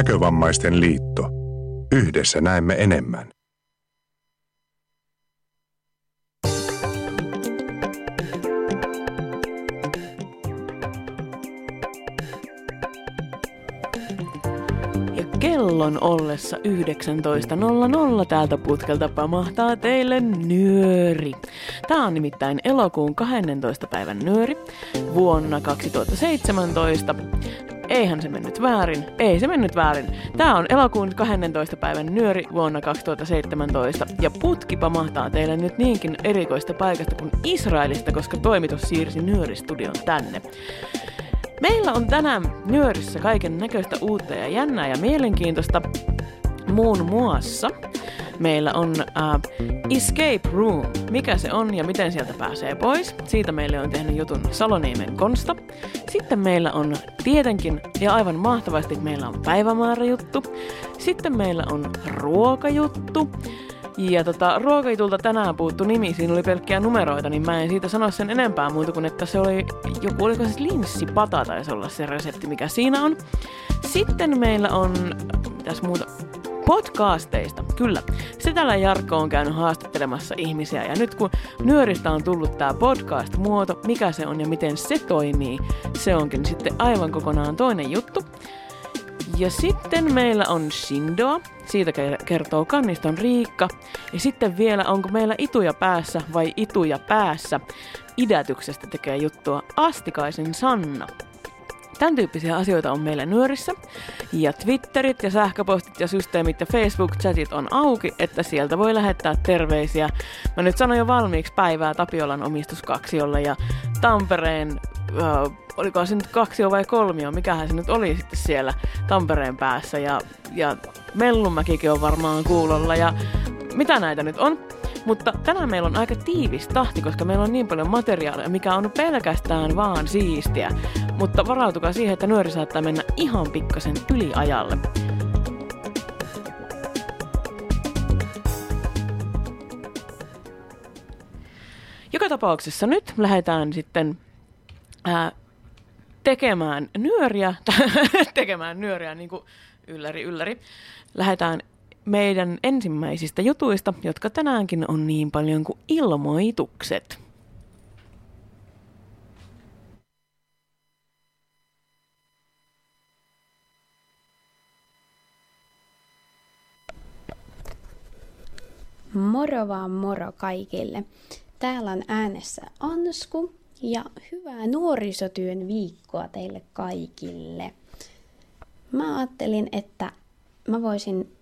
Näkövammaisten liitto. Yhdessä näemme enemmän. Kellon ollessa 19.00 täältä putkelta pamahtaa teille nyöri. Tämä on nimittäin elokuun 12. päivän nyöri vuonna 2017. Eihän se mennyt väärin. Ei se mennyt väärin. Tämä on elokuun 12. päivän nyöri vuonna 2017. Ja putki pamahtaa teille nyt niinkin erikoista paikasta kuin Israelista, koska toimitus siirsi nyöristudion tänne. Meillä on tänään nyörissä kaiken näköistä uutta ja jännää ja mielenkiintoista. Muun muassa meillä on uh, Escape Room. Mikä se on ja miten sieltä pääsee pois? Siitä meille on tehnyt jutun Saloniemen Konsta. Sitten meillä on tietenkin, ja aivan mahtavasti meillä on päivämääräjuttu. Sitten meillä on ruokajuttu. Ja tota, ruokajutulta tänään puuttu nimi, siinä oli pelkkiä numeroita, niin mä en siitä sano sen enempää muuta kuin, että se oli joku, oliko se linssipata taisi olla se resepti, mikä siinä on. Sitten meillä on, mitäs muuta, podcasteista, kyllä. Se täällä Jarkko on käynyt haastattelemassa ihmisiä ja nyt kun nyöristä on tullut tämä podcast-muoto, mikä se on ja miten se toimii, se onkin sitten aivan kokonaan toinen juttu. Ja sitten meillä on Shindoa, siitä kertoo Kanniston Riikka. Ja sitten vielä, onko meillä ituja päässä vai ituja päässä, idätyksestä tekee juttua Astikaisen Sanna. Tämän tyyppisiä asioita on meillä nyörissä. Ja Twitterit ja sähköpostit ja systeemit ja Facebook-chatit on auki, että sieltä voi lähettää terveisiä. Mä nyt sanoin jo valmiiksi päivää Tapiolan omistuskaksiolle ja Tampereen äh, oliko se nyt kaksio vai kolmio, mikähän se nyt oli sitten siellä Tampereen päässä ja, ja Mellunmäkikin on varmaan kuulolla ja mitä näitä nyt on. Mutta tänään meillä on aika tiivis tahti, koska meillä on niin paljon materiaalia, mikä on pelkästään vaan siistiä. Mutta varautukaa siihen, että nyöri saattaa mennä ihan pikkasen yliajalle. Joka tapauksessa nyt lähdetään sitten ää, tekemään nyöriä, tekemään nyöriä niin kuin ylläri ylläri. Lähdetään meidän ensimmäisistä jutuista, jotka tänäänkin on niin paljon kuin ilmoitukset. Moro vaan moro kaikille. Täällä on äänessä Ansku ja hyvää nuorisotyön viikkoa teille kaikille. Mä ajattelin, että mä voisin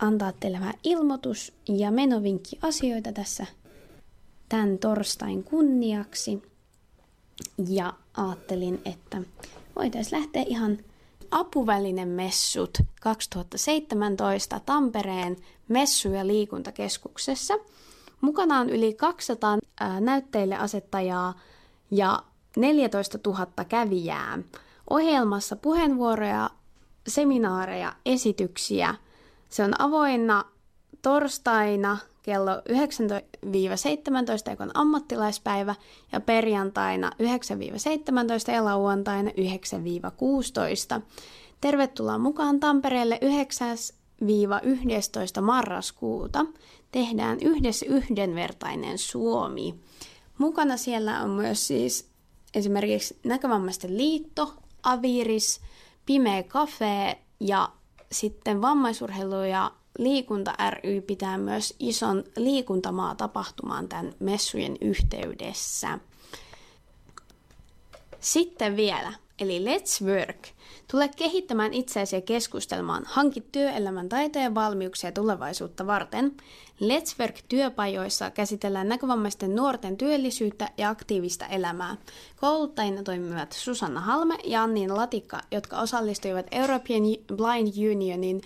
antaa teille vähän ilmoitus- ja menovinkki asioita tässä tämän torstain kunniaksi. Ja ajattelin, että voitaisiin lähteä ihan apuvälinen messut 2017 Tampereen messu- ja liikuntakeskuksessa. Mukana on yli 200 näytteille asettajaa ja 14 000 kävijää. Ohjelmassa puheenvuoroja, seminaareja, esityksiä. Se on avoinna torstaina kello 9-17, joka on ammattilaispäivä, ja perjantaina 9-17 ja lauantaina 9-16. Tervetuloa mukaan Tampereelle 9-11 marraskuuta. Tehdään yhdessä yhdenvertainen Suomi. Mukana siellä on myös siis esimerkiksi Näkövammaisten liitto, Aviris, Pimeä Cafe ja sitten vammaisurheilu ja liikunta ry pitää myös ison liikuntamaa tapahtumaan tämän messujen yhteydessä. Sitten vielä, eli Let's Work – Tule kehittämään itseäsi ja keskustelemaan. Hanki työelämän taitoja ja valmiuksia tulevaisuutta varten. Let's Work-työpajoissa käsitellään näkövammaisten nuorten työllisyyttä ja aktiivista elämää. Kouluttajina toimivat Susanna Halme ja Anniin Latikka, jotka osallistuivat European Blind Unionin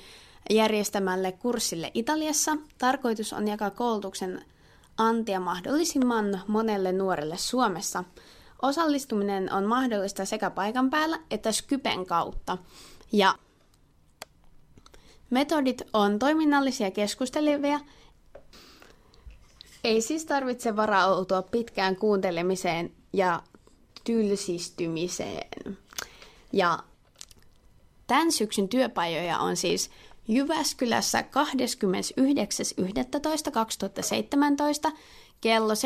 järjestämälle kurssille Italiassa. Tarkoitus on jakaa koulutuksen antia mahdollisimman monelle nuorelle Suomessa – Osallistuminen on mahdollista sekä paikan päällä että Skypen kautta. Ja metodit on toiminnallisia keskustelevia. Ei siis tarvitse varautua pitkään kuuntelemiseen ja tylsistymiseen. Ja Tämän syksyn työpajoja on siis Jyväskylässä 29.11.2017 kello 17-20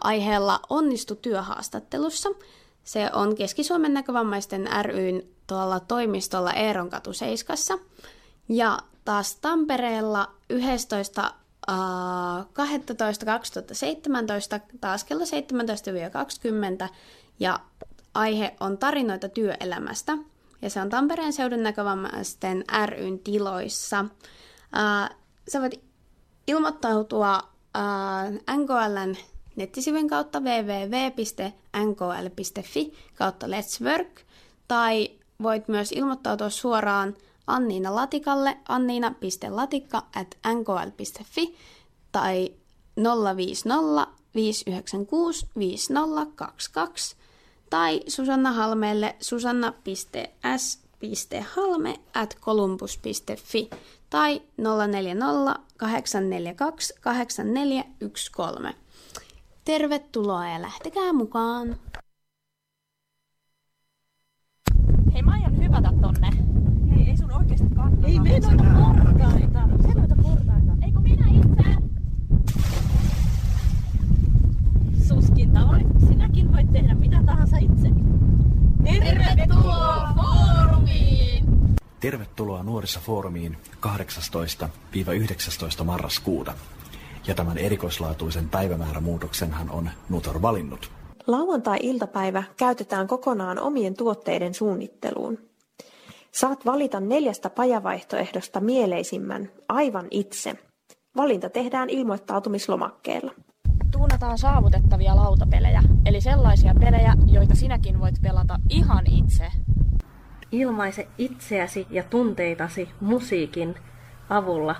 aiheella Onnistu työhaastattelussa. Se on Keski-Suomen näkövammaisten ryn tuolla toimistolla Eeronkatu 7. Ja taas Tampereella 11. 12.2017 taas kello 17-20 ja aihe on tarinoita työelämästä ja se on Tampereen seudun näkövammaisten ryn tiloissa. Uh, sä voit ilmoittautua uh, NKLn nettisivujen kautta www.nkl.fi kautta Let's Work tai voit myös ilmoittautua suoraan Anniina Latikalle anniina.latikka at nkl.fi tai 050 596 5022 tai Susanna Halmeelle susanna.s.halme at columbus.fi tai 040 842 8413. Tervetuloa ja lähtekää mukaan! Hei, mä aion hypätä tonne. Hei, ei sun oikeesti kannata. Ei me noita portaita. Se noita portaita. Eikö minä itse? Suskin tavoin. Sinäkin voit tehdä mitä tahansa itse. Tervetuloa foorumiin! Tervetuloa Nuorissa foorumiin 18-19 marraskuuta. Ja tämän erikoislaatuisen päivämäärämuutoksenhan on Nutor valinnut. Lauantai-iltapäivä käytetään kokonaan omien tuotteiden suunnitteluun. Saat valita neljästä pajavaihtoehdosta mieleisimmän aivan itse. Valinta tehdään ilmoittautumislomakkeella. Tuunataan saavutettavia lautapelejä, eli sellaisia pelejä, joita sinäkin voit pelata ihan itse. Ilmaise itseäsi ja tunteitasi musiikin avulla,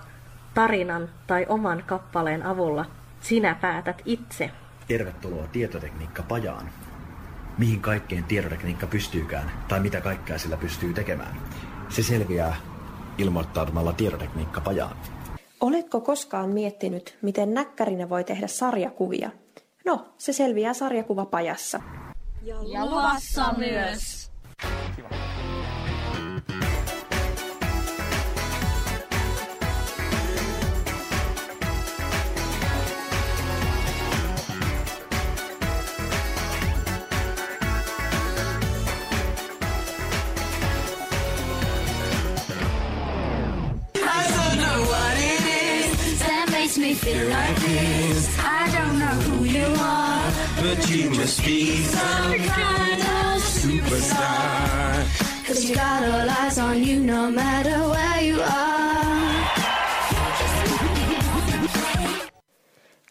tarinan tai oman kappaleen avulla. Sinä päätät itse. Tervetuloa tietotekniikka-pajaan. Mihin kaikkeen tietotekniikka pystyykään, tai mitä kaikkea sillä pystyy tekemään. Se selviää ilmoittautumalla tietotekniikka-pajaan. Oletko koskaan miettinyt, miten näkkärinä voi tehdä sarjakuvia? No, se selviää sarjakuvapajassa. Ja luvassa myös. Feel like this. I don't know who you are, but you must be some kind of superstar. Cause you got all eyes on you no matter where you are.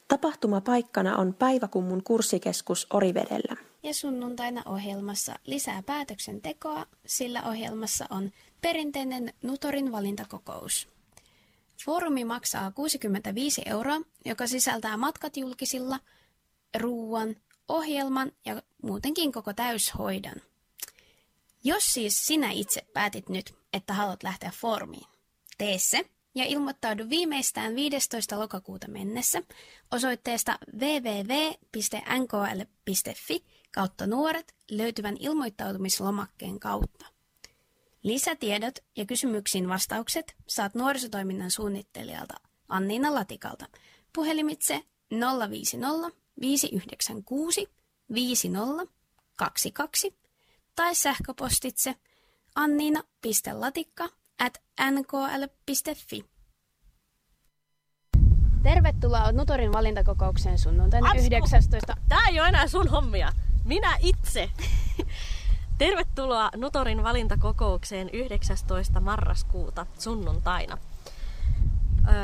Tapahtumapaikkana on Päiväkummun kurssikeskus Orivedellä. Ja sunnuntaina ohjelmassa lisää päätöksentekoa, sillä ohjelmassa on perinteinen Nutorin valintakokous. Foorumi maksaa 65 euroa, joka sisältää matkat julkisilla, ruuan, ohjelman ja muutenkin koko täyshoidon. Jos siis sinä itse päätit nyt, että haluat lähteä foorumiin, tee se ja ilmoittaudu viimeistään 15. lokakuuta mennessä osoitteesta www.nkl.fi kautta nuoret löytyvän ilmoittautumislomakkeen kautta. Lisätiedot ja kysymyksiin vastaukset saat nuorisotoiminnan suunnittelijalta Anniina Latikalta puhelimitse 050 596 50 22 tai sähköpostitse anniina.latikka at nkl.fi. Tervetuloa Nutorin valintakokoukseen sunnuntaina Asko! 19. Tää ei ole enää sun hommia. Minä itse. Tervetuloa Nutorin valintakokoukseen 19. marraskuuta sunnuntaina.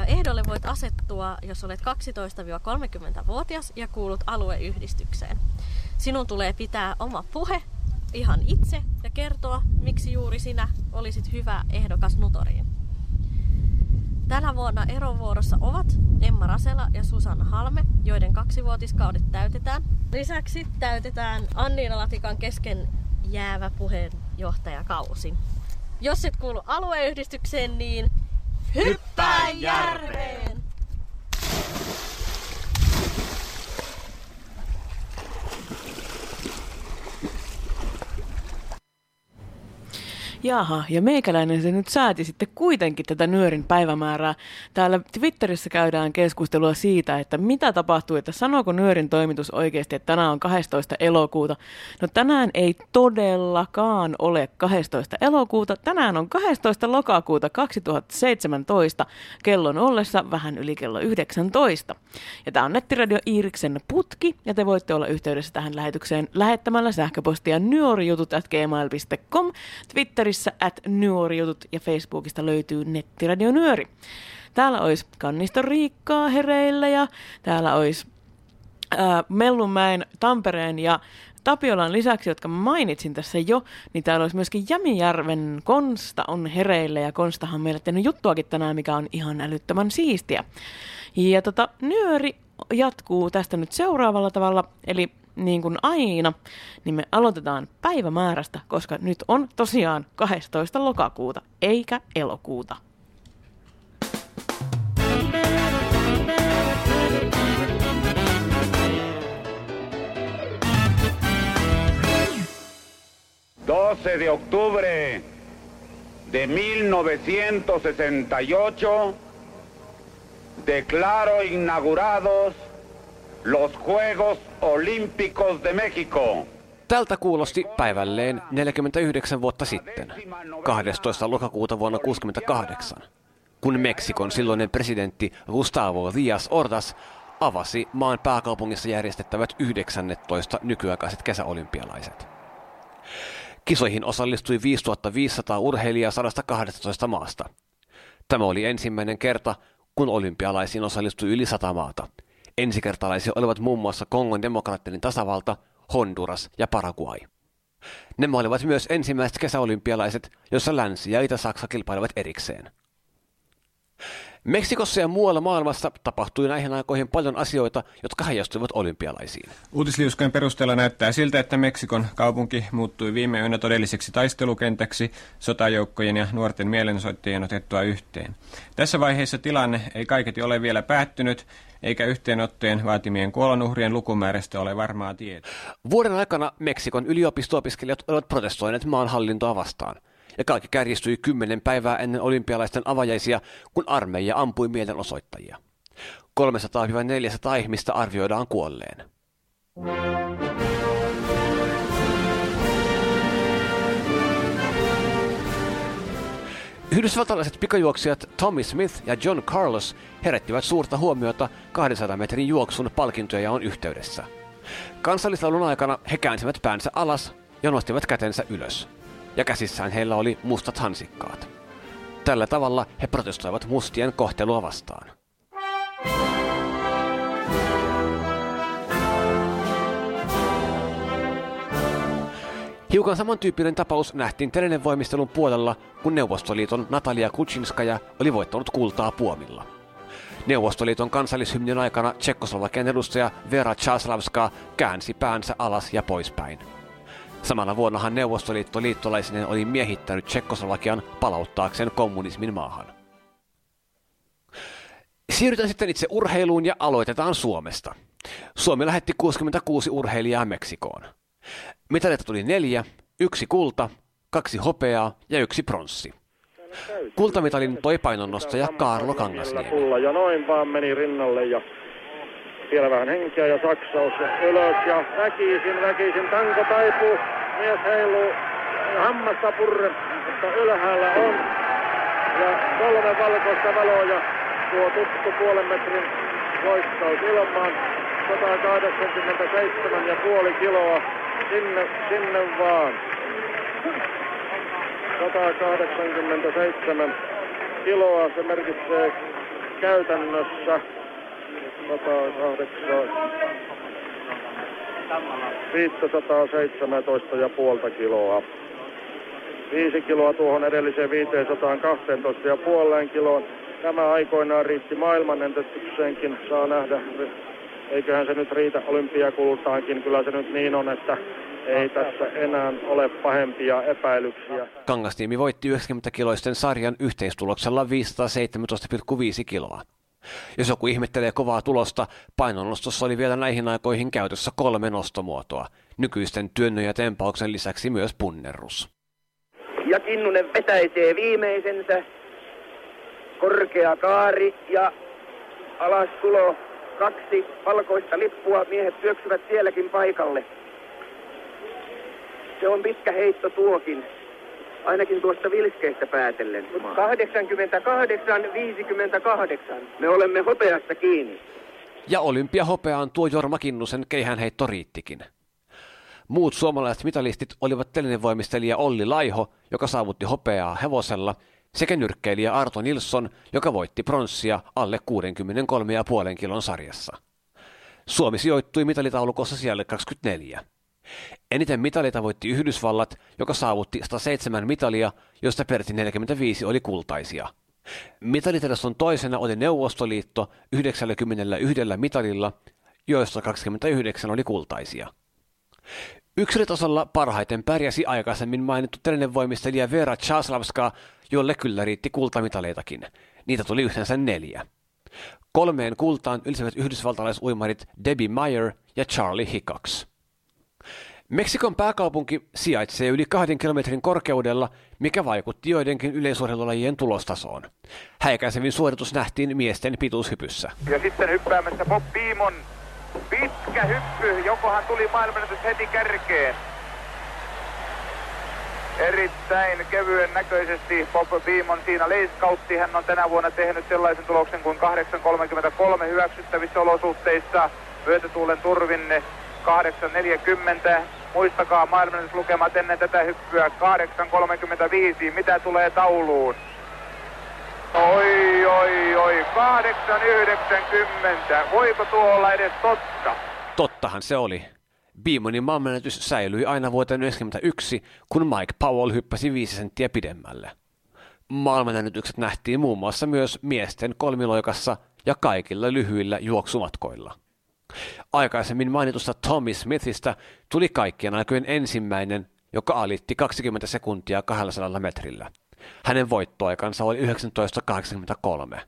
Ehdolle voit asettua, jos olet 12-30-vuotias ja kuulut alueyhdistykseen. Sinun tulee pitää oma puhe ihan itse ja kertoa, miksi juuri sinä olisit hyvä ehdokas Nutoriin. Tänä vuonna erovuorossa ovat Emma Rasela ja Susanna Halme, joiden kaksivuotiskaudet täytetään. Lisäksi täytetään Anniina Latikan kesken jäävä puheenjohtajakausi. Jos et kuulu alueyhdistykseen, niin hyppää järveen! Jaha, ja meikäläinen se nyt sääti sitten kuitenkin tätä nyörin päivämäärää. Täällä Twitterissä käydään keskustelua siitä, että mitä tapahtuu, että sanooko nyörin toimitus oikeasti, että tänään on 12. elokuuta. No tänään ei todellakaan ole 12. elokuuta, tänään on 12. lokakuuta 2017 kellon ollessa vähän yli kello 19. Ja tämä on Nettiradio Iiriksen putki, ja te voitte olla yhteydessä tähän lähetykseen lähettämällä sähköpostia nyorijutut.gmail.com, Twitterissä at nyorijutut ja Facebookista löytyy Nettiradio Nyöri. Täällä olisi Kanniston Riikkaa hereillä ja täällä olisi ää, Mellunmäen, Tampereen ja Tapiolan lisäksi, jotka mainitsin tässä jo, niin täällä olisi myöskin Jämijärven Konsta on hereillä ja Konstahan on meille tehnyt juttuakin tänään, mikä on ihan älyttömän siistiä. Ja tota, nyöri jatkuu tästä nyt seuraavalla tavalla, eli niin kuin aina, niin me aloitetaan päivämäärästä, koska nyt on tosiaan 12. lokakuuta, eikä elokuuta. de octubre de 1968 declaro inaugurados los Juegos Olímpicos de México. Tältä kuulosti päivälleen 49 vuotta sitten, 12. lokakuuta vuonna 1968, kun Meksikon silloinen presidentti Gustavo Díaz Ordaz avasi maan pääkaupungissa järjestettävät 19 nykyaikaiset kesäolympialaiset. Kisoihin osallistui 5500 urheilijaa 112 maasta. Tämä oli ensimmäinen kerta, kun olympialaisiin osallistui yli sata maata. Ensikertalaisia olivat muun muassa Kongon demokraattinen tasavalta, Honduras ja Paraguay. Nämä olivat myös ensimmäiset kesäolympialaiset, joissa Länsi- ja Itä-Saksa kilpailivat erikseen. Meksikossa ja muualla maailmassa tapahtui näihin aikoihin paljon asioita, jotka heijastuivat olympialaisiin. Uutisliuskojen perusteella näyttää siltä, että Meksikon kaupunki muuttui viime yönä todelliseksi taistelukentäksi sotajoukkojen ja nuorten mielensoittajien otettua yhteen. Tässä vaiheessa tilanne ei kaiketi ole vielä päättynyt, eikä yhteenottojen vaatimien kuolonuhrien lukumäärästä ole varmaa tietoa. Vuoden aikana Meksikon yliopisto-opiskelijat olivat protestoineet maan hallintoa vastaan – ja kaikki kärjistyi kymmenen päivää ennen olympialaisten avajaisia, kun armeija ampui mielenosoittajia. 300-400 ihmistä arvioidaan kuolleen. Yhdysvaltalaiset pikajuoksijat Tommy Smith ja John Carlos herättivät suurta huomiota 200 metrin juoksun palkintoja on yhteydessä. Kansallislaulun aikana he käänsivät päänsä alas ja nostivat kätensä ylös ja käsissään heillä oli mustat hansikkaat. Tällä tavalla he protestoivat mustien kohtelua vastaan. Hiukan samantyyppinen tapaus nähtiin telenevoimistelun puolella, kun Neuvostoliiton Natalia Kuczynskaja oli voittanut kultaa puomilla. Neuvostoliiton kansallishymnin aikana Tsekkoslovakian edustaja Vera Chaslavska käänsi päänsä alas ja poispäin. Samana vuonnahan Neuvostoliitto liittolaisinen oli miehittänyt Tsekkoslovakian palauttaakseen kommunismin maahan. Siirrytään sitten itse urheiluun ja aloitetaan Suomesta. Suomi lähetti 66 urheilijaa Meksikoon. Mitalita tuli neljä, yksi kulta, kaksi hopeaa ja yksi pronssi. Kultamitalin toi painonnostaja Kaarlo Kangasniemi. Ja noin vaan meni rinnalle ja vielä vähän henkeä ja saksaus ylös ja väkisin, väkisin tanko taipuu. Mies heiluu hammasta purre, mutta ylhäällä on. Ja kolme valkoista valoa ja tuo tuttu puolen metrin loikkaus ilmaan. 187,5 kiloa sinne, sinne vaan. 187 kiloa se merkitsee käytännössä 517 ja puolta kiloa. 5 kiloa tuohon edelliseen 512 ja puoleen kiloon. Tämä aikoinaan riitti maailmanennätykseenkin, saa nähdä. Eiköhän se nyt riitä olympiakultaankin. Kyllä se nyt niin on, että ei tässä enää ole pahempia epäilyksiä. Kangastiimi voitti 90-kiloisten sarjan yhteistuloksella 517,5 kiloa. Jos joku ihmettelee kovaa tulosta, painonnostossa oli vielä näihin aikoihin käytössä kolme nostomuotoa, nykyisten työnnön ja tempauksen lisäksi myös punnerus. Ja Kinnunen vetäisee viimeisensä. Korkea kaari ja alas tulo. Kaksi valkoista lippua. Miehet syöksyvät sielläkin paikalle. Se on pitkä heitto tuokin. Ainakin tuosta vilskeistä päätellen. 88-58. Me olemme hopeassa kiinni. Ja olympiahopeaan tuo Jorma Kinnusen keihänheitto riittikin. Muut suomalaiset mitalistit olivat telinevoimistelija Olli Laiho, joka saavutti hopeaa hevosella, sekä nyrkkeilijä Arto Nilsson, joka voitti pronssia alle 63,5 kilon sarjassa. Suomi sijoittui mitalitaulukossa siellä 24. Eniten mitalita voitti Yhdysvallat, joka saavutti 107 mitalia, joista peräti 45 oli kultaisia. Mitalitilaston toisena oli Neuvostoliitto 91 mitalilla, joista 29 oli kultaisia. Yksilötasolla parhaiten pärjäsi aikaisemmin mainittu voimistelija Vera Chaslavska, jolle kyllä riitti kultamitaleitakin. Niitä tuli yhteensä neljä. Kolmeen kultaan ylsivät yhdysvaltalaisuimarit Debbie Meyer ja Charlie Hickox. Meksikon pääkaupunki sijaitsee yli kahden kilometrin korkeudella, mikä vaikutti joidenkin yleisurheilulajien tulostasoon. Häikäisevin suoritus nähtiin miesten pituushypyssä. Ja sitten hyppäämässä Bob Beamon pitkä hyppy, jokohan tuli maailmanennätys heti kärkeen. Erittäin kevyen näköisesti Bob Beamon siinä leiskautti. Hän on tänä vuonna tehnyt sellaisen tuloksen kuin 8.33 hyväksyttävissä olosuhteissa. Myötätuulen turvinne 8.40. Muistakaa maailmanennätyslukemat ennen tätä hyppyä 8.35. Mitä tulee tauluun? Oi, oi, oi, 8.90. Voiko tuo olla edes totta? Tottahan se oli. Beamonin maailmanennätys säilyi aina vuoteen 1991, kun Mike Powell hyppäsi 5 senttiä pidemmälle. Maailmanennätykset nähtiin muun muassa myös miesten kolmiloikassa ja kaikilla lyhyillä juoksumatkoilla. Aikaisemmin mainitusta Tommy Smithistä tuli kaikkien aikojen ensimmäinen, joka alitti 20 sekuntia 200 metrillä. Hänen voittoaikansa oli 1983.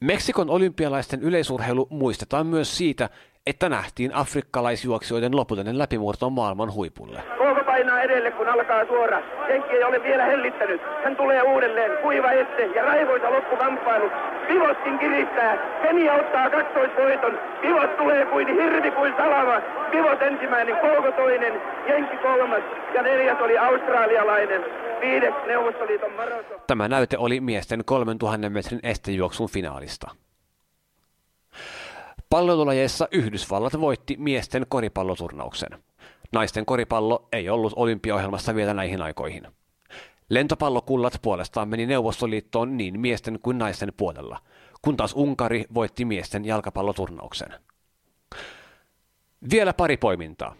Meksikon olympialaisten yleisurheilu muistetaan myös siitä, että nähtiin afrikkalaisjuoksijoiden lopullinen läpimurto maailman huipulle. Kouko painaa edelle, kun alkaa suora. Henki ei ole vielä hellittänyt. Hän tulee uudelleen. Kuiva ette ja raivoisa loppukamppailu. Pivotkin kiristää. Kenia ottaa kaksoisvoiton. Pivot tulee kuin hirvi kuin salama. Pivot ensimmäinen, Kouko toinen, Jenki kolmas ja neljäs oli australialainen. Viides Neuvostoliiton maraton. Tämä näyte oli miesten 3000 metrin estejuoksun finaalista. Pallolulajeissa Yhdysvallat voitti miesten koripalloturnauksen. Naisten koripallo ei ollut olympiaohjelmassa vielä näihin aikoihin. Lentopallokullat puolestaan meni Neuvostoliittoon niin miesten kuin naisten puolella, kun taas Unkari voitti miesten jalkapalloturnauksen. Vielä pari poimintaa.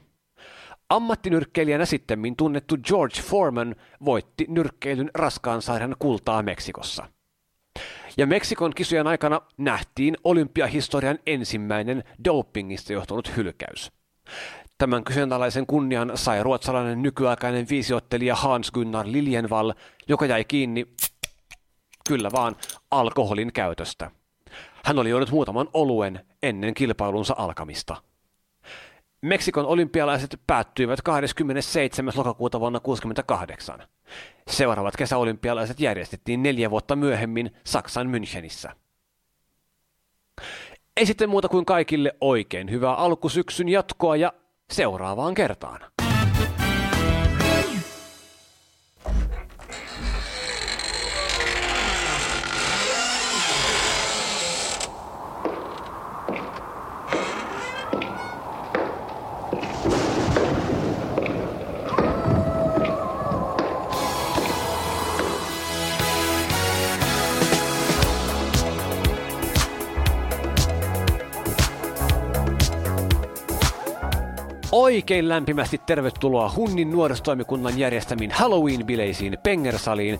Ammattinyrkkeilijänä sitten tunnettu George Foreman voitti nyrkkeilyn raskaan sairaan kultaa Meksikossa. Ja Meksikon kisojen aikana nähtiin olympiahistorian ensimmäinen dopingista johtunut hylkäys. Tämän kyseenalaisen kunnian sai ruotsalainen nykyaikainen viisiottelija Hans Gunnar Liljenvall, joka jäi kiinni, kyllä vaan, alkoholin käytöstä. Hän oli juonut muutaman oluen ennen kilpailunsa alkamista. Meksikon olympialaiset päättyivät 27. lokakuuta vuonna 1968. Seuraavat kesäolympialaiset järjestettiin neljä vuotta myöhemmin Saksan Münchenissä. Ei sitten muuta kuin kaikille oikein hyvää alkusyksyn jatkoa ja seuraavaan kertaan. Oikein lämpimästi tervetuloa Hunnin nuorisotoimikunnan järjestämiin Halloween-bileisiin Pengersaliin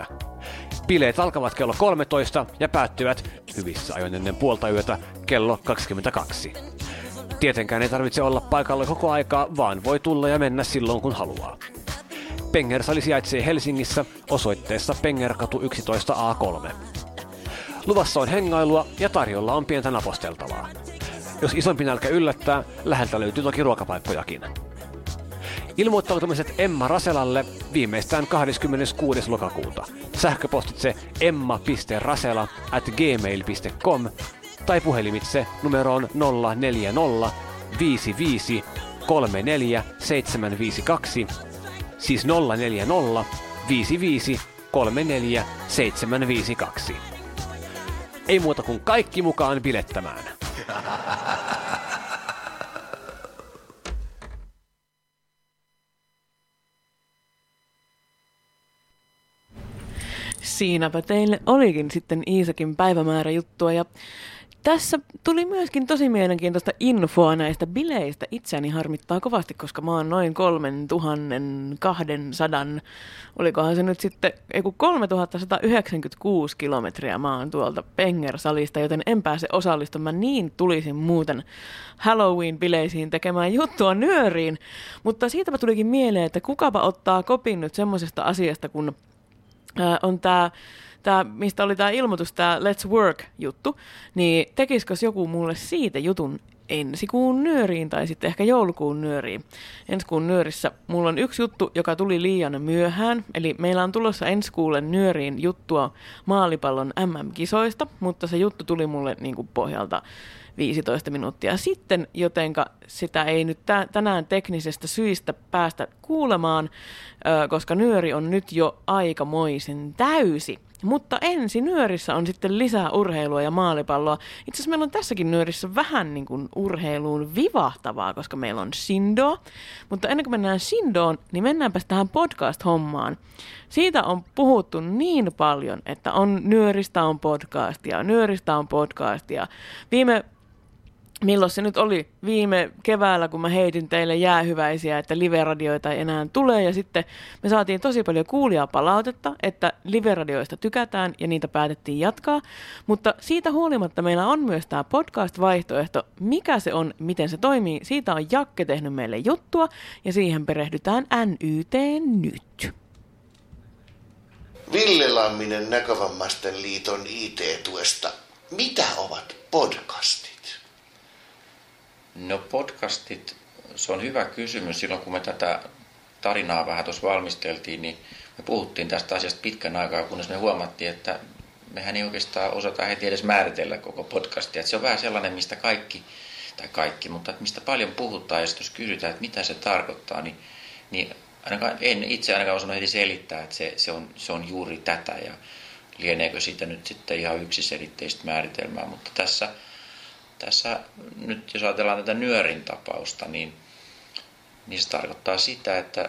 28.10. Bileet alkavat kello 13 ja päättyvät hyvissä ajoin ennen puolta yötä kello 22. Tietenkään ei tarvitse olla paikalla koko aikaa, vaan voi tulla ja mennä silloin kun haluaa. Pengersali sijaitsee Helsingissä osoitteessa Pengerkatu 11A3. Luvassa on hengailua ja tarjolla on pientä naposteltavaa. Jos isompi nälkä yllättää, läheltä löytyy toki ruokapaikkojakin. Ilmoittautumiset Emma Raselalle viimeistään 26. lokakuuta. Sähköpostitse emma.rasela at gmail.com tai puhelimitse numeroon 040 55 34 752, siis 040 55 34 752. Ei muuta kuin kaikki mukaan bilettämään. Siinäpä teille olikin sitten Iisakin päivämäärä juttua ja tässä tuli myöskin tosi mielenkiintoista infoa näistä bileistä. Itseäni harmittaa kovasti, koska mä oon noin 3200, olikohan se nyt sitten, ei kun 3196 kilometriä mä oon tuolta Pengersalista, joten en pääse osallistumaan. Niin tulisin muuten Halloween-bileisiin tekemään juttua nyöriin. Mutta siitäpä tulikin mieleen, että kukapa ottaa kopin nyt semmoisesta asiasta, kun on tämä tää, mistä oli tämä ilmoitus, tämä Let's Work-juttu, niin tekisikö joku mulle siitä jutun ensi kuun nyöriin tai sitten ehkä joulukuun nyöriin. Ensi kuun nyörissä mulla on yksi juttu, joka tuli liian myöhään, eli meillä on tulossa ensi kuulle nyöriin juttua maalipallon MM-kisoista, mutta se juttu tuli mulle niin kuin pohjalta 15 minuuttia sitten, jotenka sitä ei nyt tänään teknisestä syistä päästä kuulemaan, koska nyöri on nyt jo aikamoisen täysi. Mutta ensi nyörissä on sitten lisää urheilua ja maalipalloa. Itse asiassa meillä on tässäkin nyörissä vähän niin kuin urheiluun vivahtavaa, koska meillä on Shindo. Mutta ennen kuin mennään Shindoon, niin mennäänpä tähän podcast-hommaan. Siitä on puhuttu niin paljon, että on nyöristä on podcastia, nyöristä on podcastia. Viime milloin se nyt oli viime keväällä, kun mä heitin teille jäähyväisiä, että live-radioita ei enää tule. Ja sitten me saatiin tosi paljon kuulijaa palautetta, että live-radioista tykätään ja niitä päätettiin jatkaa. Mutta siitä huolimatta meillä on myös tämä podcast-vaihtoehto. Mikä se on, miten se toimii, siitä on Jakke tehnyt meille juttua ja siihen perehdytään NYT nyt. Ville Lamminen Näkövammaisten liiton IT-tuesta. Mitä ovat podcastit? No podcastit, se on hyvä kysymys. Silloin kun me tätä tarinaa vähän tuossa valmisteltiin, niin me puhuttiin tästä asiasta pitkän aikaa, kunnes me huomattiin, että mehän ei oikeastaan osata heti edes määritellä koko podcastia. Että se on vähän sellainen, mistä kaikki, tai kaikki, mutta mistä paljon puhutaan, ja jos kysytään, että mitä se tarkoittaa, niin, niin ainakaan, en itse ainakaan osannut heti selittää, että se, se, on, se on juuri tätä, ja lieneekö siitä nyt sitten ihan yksiselitteistä määritelmää, mutta tässä tässä nyt jos ajatellaan tätä nyörin tapausta, niin, niin se tarkoittaa sitä, että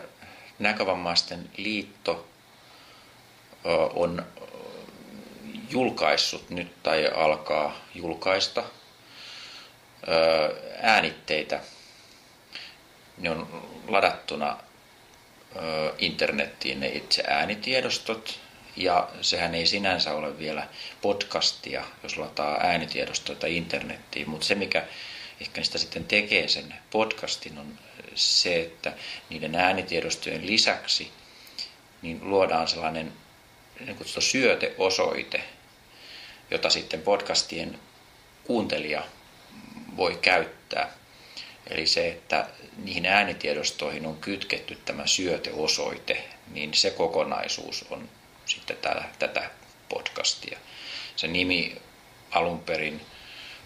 näkövammaisten liitto on julkaissut nyt tai alkaa julkaista äänitteitä. Ne on ladattuna internettiin ne itse äänitiedostot ja sehän ei sinänsä ole vielä podcastia, jos lataa äänitiedostoita internettiin, mutta se mikä ehkä niistä sitten tekee sen podcastin on se, että niiden äänitiedostojen lisäksi niin luodaan sellainen niin kutsuttu syöteosoite, jota sitten podcastien kuuntelija voi käyttää. Eli se, että niihin äänitiedostoihin on kytketty tämä syöteosoite, niin se kokonaisuus on sitten tää, tätä podcastia. Se nimi alun perin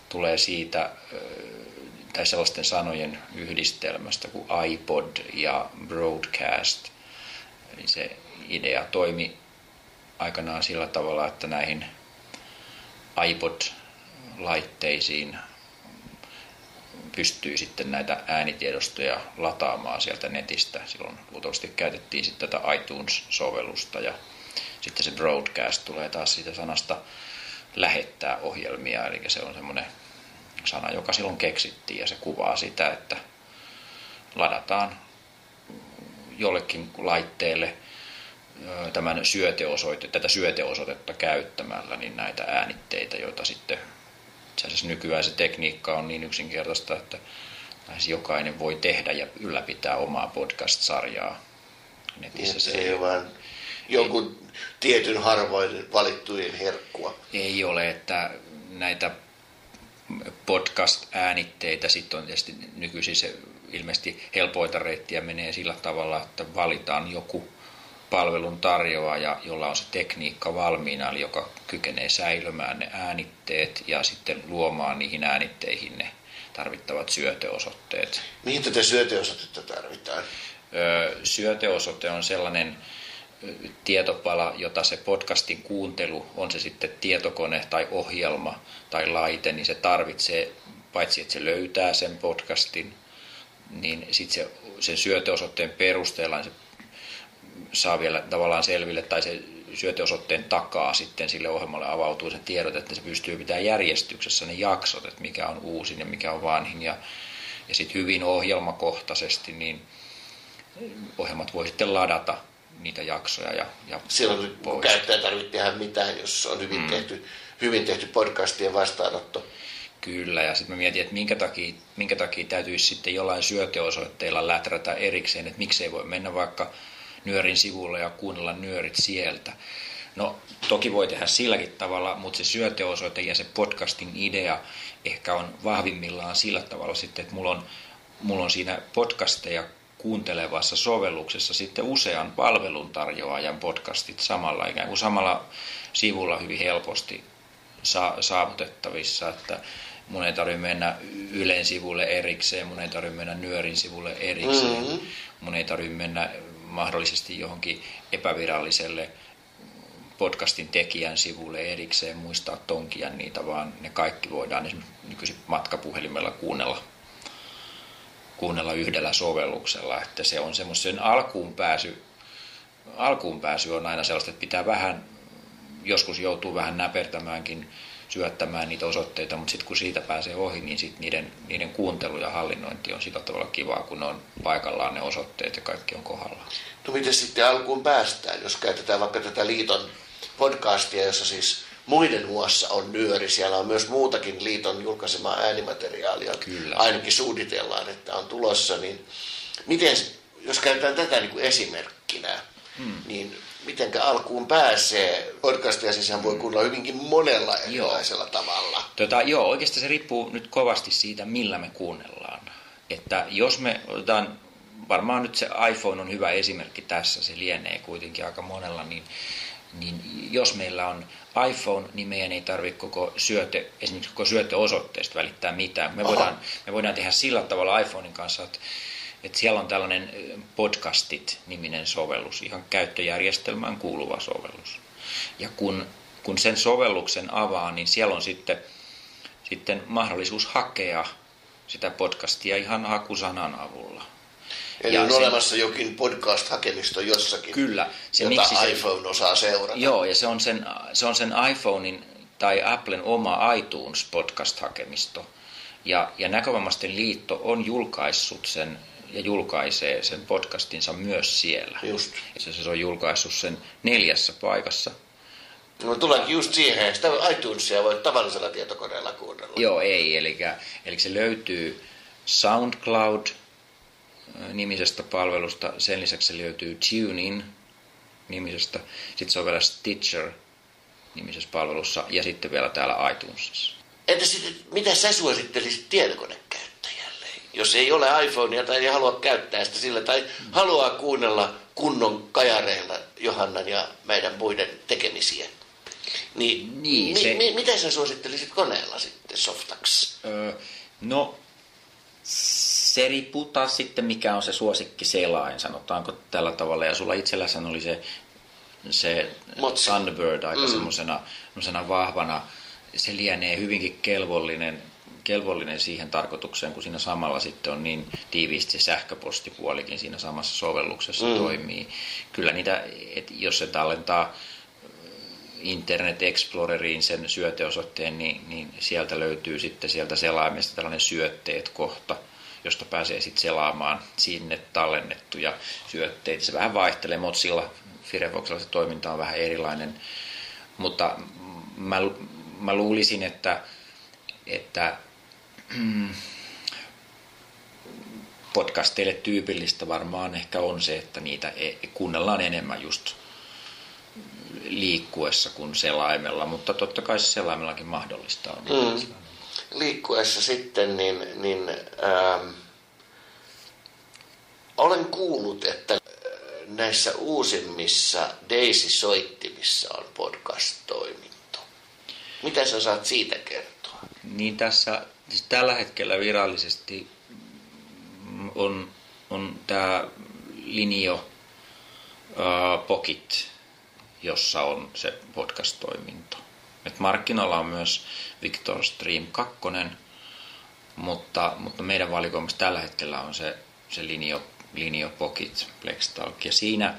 tulee siitä, tai sellaisten sanojen yhdistelmästä kuin iPod ja broadcast. Eli se idea toimi aikanaan sillä tavalla, että näihin iPod-laitteisiin pystyy sitten näitä äänitiedostoja lataamaan sieltä netistä. Silloin luultavasti käytettiin sitten tätä iTunes-sovellusta ja sitten se broadcast tulee taas siitä sanasta lähettää ohjelmia, eli se on semmoinen sana, joka silloin keksittiin ja se kuvaa sitä, että ladataan jollekin laitteelle tämän syöteosoite, tätä syöteosoitetta käyttämällä niin näitä äänitteitä, joita sitten itse asiassa nykyään se tekniikka on niin yksinkertaista, että lähes jokainen voi tehdä ja ylläpitää omaa podcast-sarjaa netissä. Niin, se ei ole vain jonkun tietyn harvoin valittujen herkkua. Ei ole, että näitä podcast-äänitteitä sitten on tietysti nykyisin se ilmeisesti helpoita reittiä menee sillä tavalla, että valitaan joku palvelun tarjoaja, jolla on se tekniikka valmiina, eli joka kykenee säilymään ne äänitteet ja sitten luomaan niihin äänitteihin ne tarvittavat syöteosoitteet. Mihin tätä syöteosoitetta tarvitaan? Öö, syöteosoite on sellainen tietopala, jota se podcastin kuuntelu, on se sitten tietokone tai ohjelma tai laite, niin se tarvitsee, paitsi että se löytää sen podcastin, niin sitten se, sen syöteosoitteen perusteella se saa vielä tavallaan selville, tai se syöteosoitteen takaa sitten sille ohjelmalle avautuu se tiedot, että se pystyy pitämään järjestyksessä ne jaksot, että mikä on uusin ja mikä on vanhin. Ja, ja sitten hyvin ohjelmakohtaisesti, niin ohjelmat voi sitten ladata niitä jaksoja ja, ja Silloin kun käyttäjä tarvitsee tehdä mitään, jos on hyvin, mm. tehty, hyvin tehty podcastien vastaanotto. Kyllä, ja sitten mä mietin, että minkä takia, minkä takia täytyisi sitten jollain syöteosoitteilla läträtä erikseen, että miksei voi mennä vaikka nyörin sivulle ja kuunnella nyörit sieltä. No toki voi tehdä silläkin tavalla, mutta se syöteosoite ja se podcastin idea ehkä on vahvimmillaan sillä tavalla sitten, että mulla on, mulla on siinä podcasteja kuuntelevassa sovelluksessa sitten usean palveluntarjoajan podcastit samalla ikään kuin samalla sivulla hyvin helposti saavutettavissa, että mun ei tarvitse mennä Ylen sivulle erikseen, mun ei tarvitse mennä Nyörin sivulle erikseen, mm-hmm. mun ei tarvitse mennä mahdollisesti johonkin epäviralliselle podcastin tekijän sivulle erikseen muistaa tonkia niitä, vaan ne kaikki voidaan esimerkiksi nykyisin matkapuhelimella kuunnella, kuunnella yhdellä sovelluksella. Että se on semmoisen alkuun pääsy, alkuun pääsy on aina sellaista, että pitää vähän, joskus joutuu vähän näpertämäänkin syöttämään niitä osoitteita, mutta sitten kun siitä pääsee ohi, niin sit niiden, niiden kuuntelu ja hallinnointi on sillä tavalla kivaa, kun ne on paikallaan ne osoitteet ja kaikki on kohdallaan. No miten sitten alkuun päästään, jos käytetään vaikka tätä liiton podcastia, jossa siis muiden muassa on nyöri. Siellä on myös muutakin liiton julkaisemaa äänimateriaalia. Kyllä. Ainakin suunnitellaan, että on tulossa. Niin miten, jos käytetään tätä niin kuin esimerkkinä, hmm. niin miten alkuun pääsee. Podcastia sisään voi kuunnella hyvinkin monella erilaisella joo. tavalla. Tota, joo, oikeastaan se riippuu nyt kovasti siitä, millä me kuunnellaan. Että jos me otetaan, varmaan nyt se iPhone on hyvä esimerkki tässä, se lienee kuitenkin aika monella, niin, niin jos meillä on iPhone, niin ei tarvitse koko syöte, esimerkiksi koko syöteosoitteesta välittää mitään. Me voidaan, me voidaan tehdä sillä tavalla iPhonein kanssa, että että siellä on tällainen podcastit-niminen sovellus, ihan käyttöjärjestelmään kuuluva sovellus. Ja kun, kun sen sovelluksen avaa, niin siellä on sitten, sitten mahdollisuus hakea sitä podcastia ihan hakusanan avulla. Eli ja on sen, olemassa jokin podcast-hakemisto jossakin, kyllä, se, jota miksi iPhone se, osaa seurata. Joo, ja se on sen, se on sen iPhonein tai Applen oma iTunes podcast-hakemisto. Ja, ja Näkövammaisten liitto on julkaissut sen ja julkaisee sen podcastinsa myös siellä. Just. Se, se on julkaissut sen neljässä paikassa. No tuleekin just siihen, sitä iTunesia voi tavallisella tietokoneella kuunnella. Joo, ei. Eli, eli se löytyy SoundCloud nimisestä palvelusta. Sen lisäksi se löytyy TuneIn nimisestä. Sitten se on vielä Stitcher nimisessä palvelussa ja sitten vielä täällä iTunesissa. Entä sitten, mitä sä suosittelisit tietokonekään? jos ei ole iPhonea tai ei halua käyttää sitä sillä tai haluaa kuunnella kunnon kajareilla Johannan ja meidän muiden tekemisiä. Niin, niin se... mi, mi, mitä sä suosittelisit koneella sitten Softax? Öö, no, se riippuu taas sitten mikä on se suosikki selain, sanotaanko tällä tavalla. Ja sulla itsellässähän oli se, se Thunderbird aika mm. semmoisena vahvana. Se lienee hyvinkin kelvollinen kelvollinen siihen tarkoitukseen, kun siinä samalla sitten on niin tiiviisti se sähköpostipuolikin siinä samassa sovelluksessa mm. toimii. Kyllä niitä, että jos se tallentaa äh, Internet Exploreriin sen syöteosoitteen, niin, niin sieltä löytyy sitten sieltä selaimesta tällainen syötteet-kohta, josta pääsee sitten selaamaan sinne tallennettuja syötteitä. Se vähän vaihtelee, Motsilla Firefoxilla se toiminta on vähän erilainen, mutta mä, mä luulisin, että, että podcasteille tyypillistä varmaan ehkä on se, että niitä e- kuunnellaan enemmän just liikkuessa kuin selaimella, mutta totta kai se selaimellakin mahdollista on. Mm. Liikkuessa sitten, niin, niin ähm, Olen kuullut, että äh, näissä uusimmissa Daisy-soittimissa on podcast-toiminto. Mitä sä saat siitä kertoa? Niin tässä siis tällä hetkellä virallisesti on, on tämä Linio uh, Pocket, jossa on se podcast-toiminto. Et markkinoilla on myös Victor Stream 2, mutta, mutta meidän valikoimassa tällä hetkellä on se, se Linio, Linio Pocket Plextalk. Ja siinä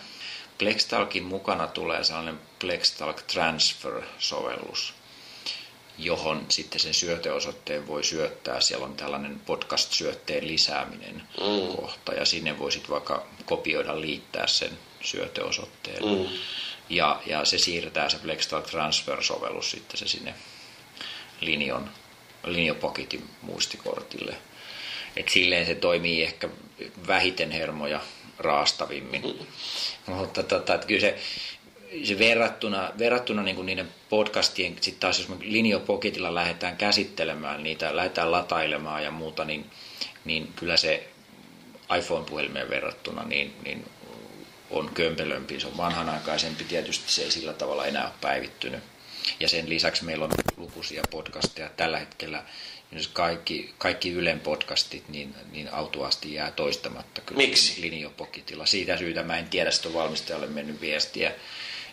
Plextalkin mukana tulee sellainen Plextalk Transfer-sovellus, johon sitten sen syöteosoitteen voi syöttää. Siellä on tällainen podcast-syötteen lisääminen mm. kohta ja sinne voi sitten vaikka kopioida, liittää sen syöteosoitteen. Mm. Ja, ja se siirtää se Plextalk Transfer-sovellus sitten se sinne Linion, Linjopocketin muistikortille. Et silleen se toimii ehkä vähiten hermoja raastavimmin. Mm. Mutta tota, että kyllä se, se verrattuna, verrattuna niin kuin niiden podcastien, sitten taas jos me Linjopoketilla lähdetään käsittelemään niitä, lähdetään latailemaan ja muuta, niin, niin kyllä se iPhone-puhelimeen verrattuna niin, niin on kömpelömpi, se on vanhanaikaisempi, tietysti se ei sillä tavalla enää ole päivittynyt. Ja sen lisäksi meillä on lukuisia podcasteja tällä hetkellä, jos kaikki, kaikki Ylen podcastit, niin, niin autuasti jää toistamatta kyllä Miksi? linjopokitilla. Siitä syytä mä en tiedä, sitä on valmistajalle mennyt viestiä,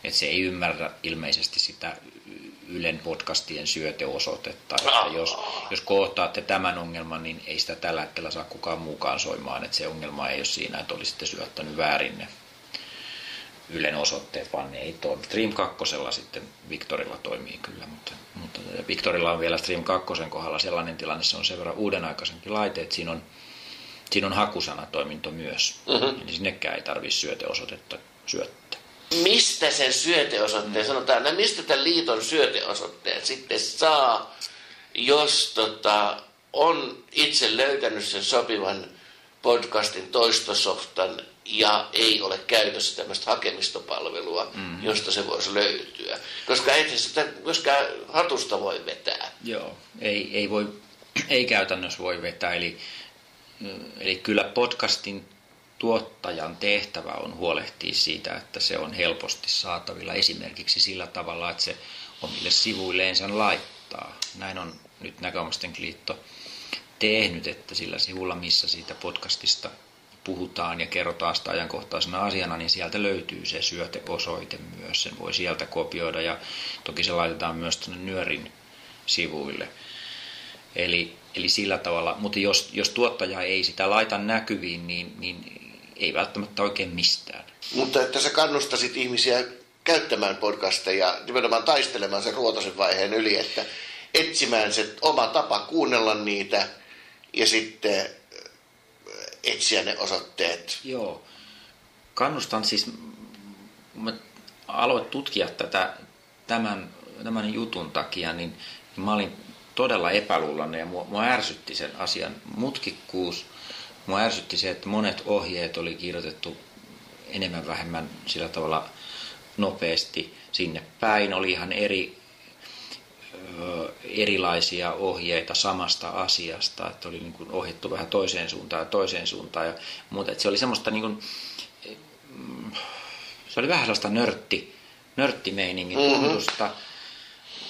että se ei ymmärrä ilmeisesti sitä Ylen podcastien syöteosoitetta. Että jos, jos kohtaatte tämän ongelman, niin ei sitä tällä hetkellä saa kukaan muukaan soimaan. Että se ongelma ei ole siinä, että olisitte syöttänyt väärin ne Ylen osoitteet, vaan ne ei toimi. Stream 2 sitten Victorilla toimii kyllä, mutta, mutta Victorilla on vielä Stream 2 kohdalla sellainen tilanne, se on sen verran uudenaikaisempi laite, että siinä on, siinä on hakusanatoiminto myös. Mm-hmm. Eli sinnekään ei tarvitse syöteosoitetta syöttää. Mistä sen syöteosoitteen, mm. sanotaan, no mistä tämän liiton syöteosoitteen sitten saa, jos tota, on itse löytänyt sen sopivan podcastin toistosoftan ja ei ole käytössä tämmöistä hakemistopalvelua, mm-hmm. josta se voisi löytyä. Koska ei sitä myöskään hatusta voi vetää. Joo, ei, ei, voi, ei käytännössä voi vetää. Eli, eli kyllä podcastin tuottajan tehtävä on huolehtia siitä, että se on helposti saatavilla esimerkiksi sillä tavalla, että se omille sivuilleen sen laittaa. Näin on nyt Näköomasten liitto tehnyt, että sillä sivulla, missä siitä podcastista puhutaan ja kerrotaan sitä ajankohtaisena asiana, niin sieltä löytyy se syöteosoite myös. Sen voi sieltä kopioida ja toki se laitetaan myös tuonne Nyörin sivuille. Eli, eli sillä tavalla, mutta jos, jos tuottaja ei sitä laita näkyviin, niin, niin ei välttämättä oikein mistään. Mutta että sä kannustasit ihmisiä käyttämään podcasteja, nimenomaan taistelemaan sen ruotoisen vaiheen yli, että etsimään se oma tapa kuunnella niitä ja sitten etsiä ne osoitteet. Joo. Kannustan siis, kun mä aloin tutkia tätä tämän, tämän jutun takia, niin, mä olin todella epäluuloinen ja mua, mua ärsytti sen asian mutkikkuus. Mua ärsytti se, että monet ohjeet oli kirjoitettu enemmän vähemmän sillä tavalla nopeasti sinne päin. Oli ihan eri erilaisia ohjeita samasta asiasta, että oli niin kuin ohjattu vähän toiseen suuntaan ja toiseen suuntaan ja muuta. Että se oli semmoista niin kuin, mm, se oli vähän sellaista nörtti, nörttimeiningin mm-hmm. tuntusta.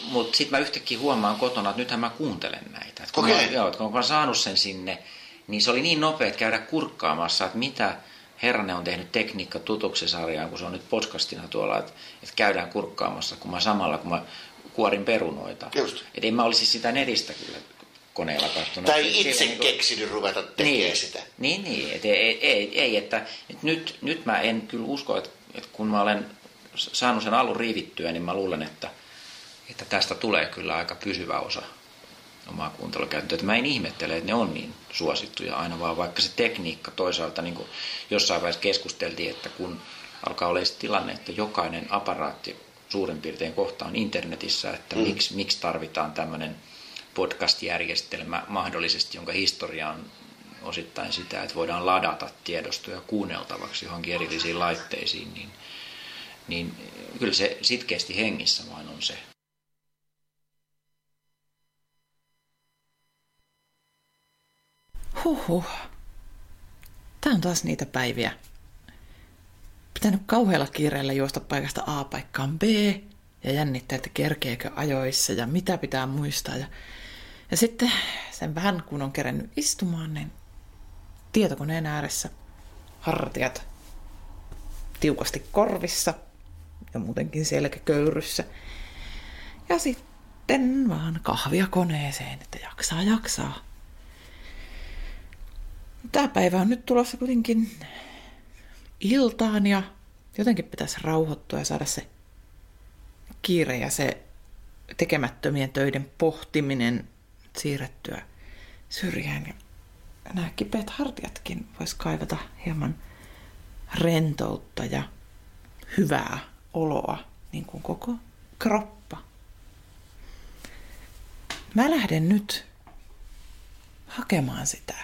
Mutta sitten mä yhtäkkiä huomaan kotona, että nythän mä kuuntelen näitä. Et kun, okay. mä, joo, kun mä saanut sen sinne, niin se oli niin nopea, että käydä kurkkaamassa, että mitä Herranne on tehnyt tekniikka tutuksen sarjaan, kun se on nyt podcastina tuolla, että, että käydään kurkkaamassa, kun mä samalla, kun mä kuorin perunoita. Just. Et en mä olisi sitä netistä kyllä koneella katsonut. Tai itse niin kuin... keksinyt ruveta tekemään niin, sitä. Niin, niin. Et ei, ei, ei että, et nyt, nyt mä en kyllä usko, että, että kun mä olen saanut sen alun riivittyä, niin mä luulen, että, että tästä tulee kyllä aika pysyvä osa omaa kuuntelukäyttöä. Mä en ihmettele, että ne on niin suosittuja aina, vaan vaikka se tekniikka toisaalta, niin kuin jossain vaiheessa keskusteltiin, että kun alkaa olla tilanne, että jokainen aparaatti suurin piirtein kohtaan internetissä, että mm. miksi, miksi tarvitaan tämmöinen podcast-järjestelmä mahdollisesti, jonka historia on osittain sitä, että voidaan ladata tiedostoja kuunneltavaksi johonkin erillisiin laitteisiin, niin, niin kyllä se sitkeästi hengissä vain on se. Huhhuh. Tämä on taas niitä päiviä. Pitänyt kauhealla kiireellä juosta paikasta A paikkaan B ja jännittää, että kerkeekö ajoissa ja mitä pitää muistaa. Ja, ja sitten sen vähän kun on kerennyt istumaan, niin tietokoneen ääressä hartiat tiukasti korvissa ja muutenkin selkäköyryssä. Ja sitten vaan kahvia koneeseen, että jaksaa, jaksaa. Tämä päivä on nyt tulossa kuitenkin iltaan ja jotenkin pitäisi rauhoittua ja saada se kiire ja se tekemättömien töiden pohtiminen siirrettyä syrjään. Ja nämä kipeät hartiatkin vois kaivata hieman rentoutta ja hyvää oloa, niin kuin koko kroppa. Mä lähden nyt hakemaan sitä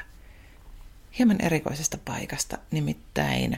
hieman erikoisesta paikasta, nimittäin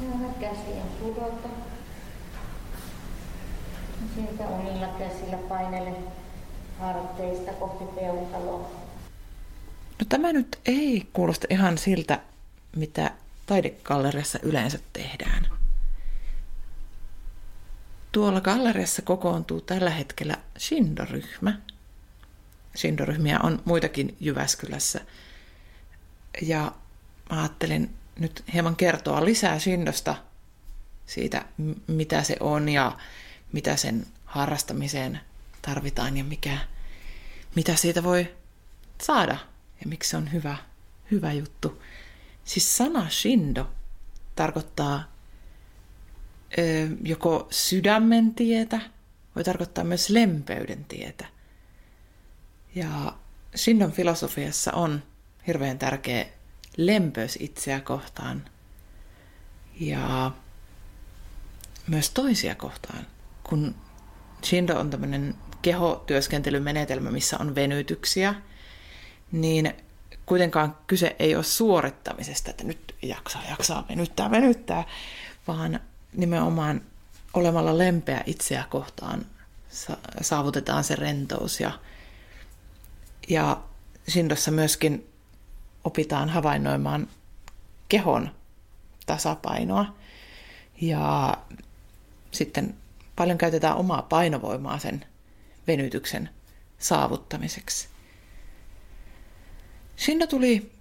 Ja käsiä pudota. Sieltä omilla käsillä painele harteista kohti peukaloa. No tämä nyt ei kuulosta ihan siltä, mitä taidegalleriassa yleensä tehdään. Tuolla galleriassa kokoontuu tällä hetkellä Shindo-ryhmä. Shindo-ryhmiä on muitakin Jyväskylässä. Ja mä ajattelin nyt hieman kertoa lisää Shindosta, siitä mitä se on ja mitä sen harrastamiseen tarvitaan ja mikä, mitä siitä voi saada ja miksi se on hyvä, hyvä juttu. Siis sana Shindo tarkoittaa ö, joko sydämen tietä, voi tarkoittaa myös lempeyden tietä. Ja Shindon filosofiassa on hirveän tärkeä lempeys itseä kohtaan ja myös toisia kohtaan. Kun Shindo on tämmöinen kehotyöskentelymenetelmä, missä on venytyksiä, niin kuitenkaan kyse ei ole suorittamisesta, että nyt jaksaa, jaksaa, venyttää, venyttää, vaan nimenomaan olemalla lempeä itseä kohtaan saavutetaan se rentous. Ja, ja Sindossa myöskin opitaan havainnoimaan kehon tasapainoa ja sitten paljon käytetään omaa painovoimaa sen venytyksen saavuttamiseksi. Shindo tuli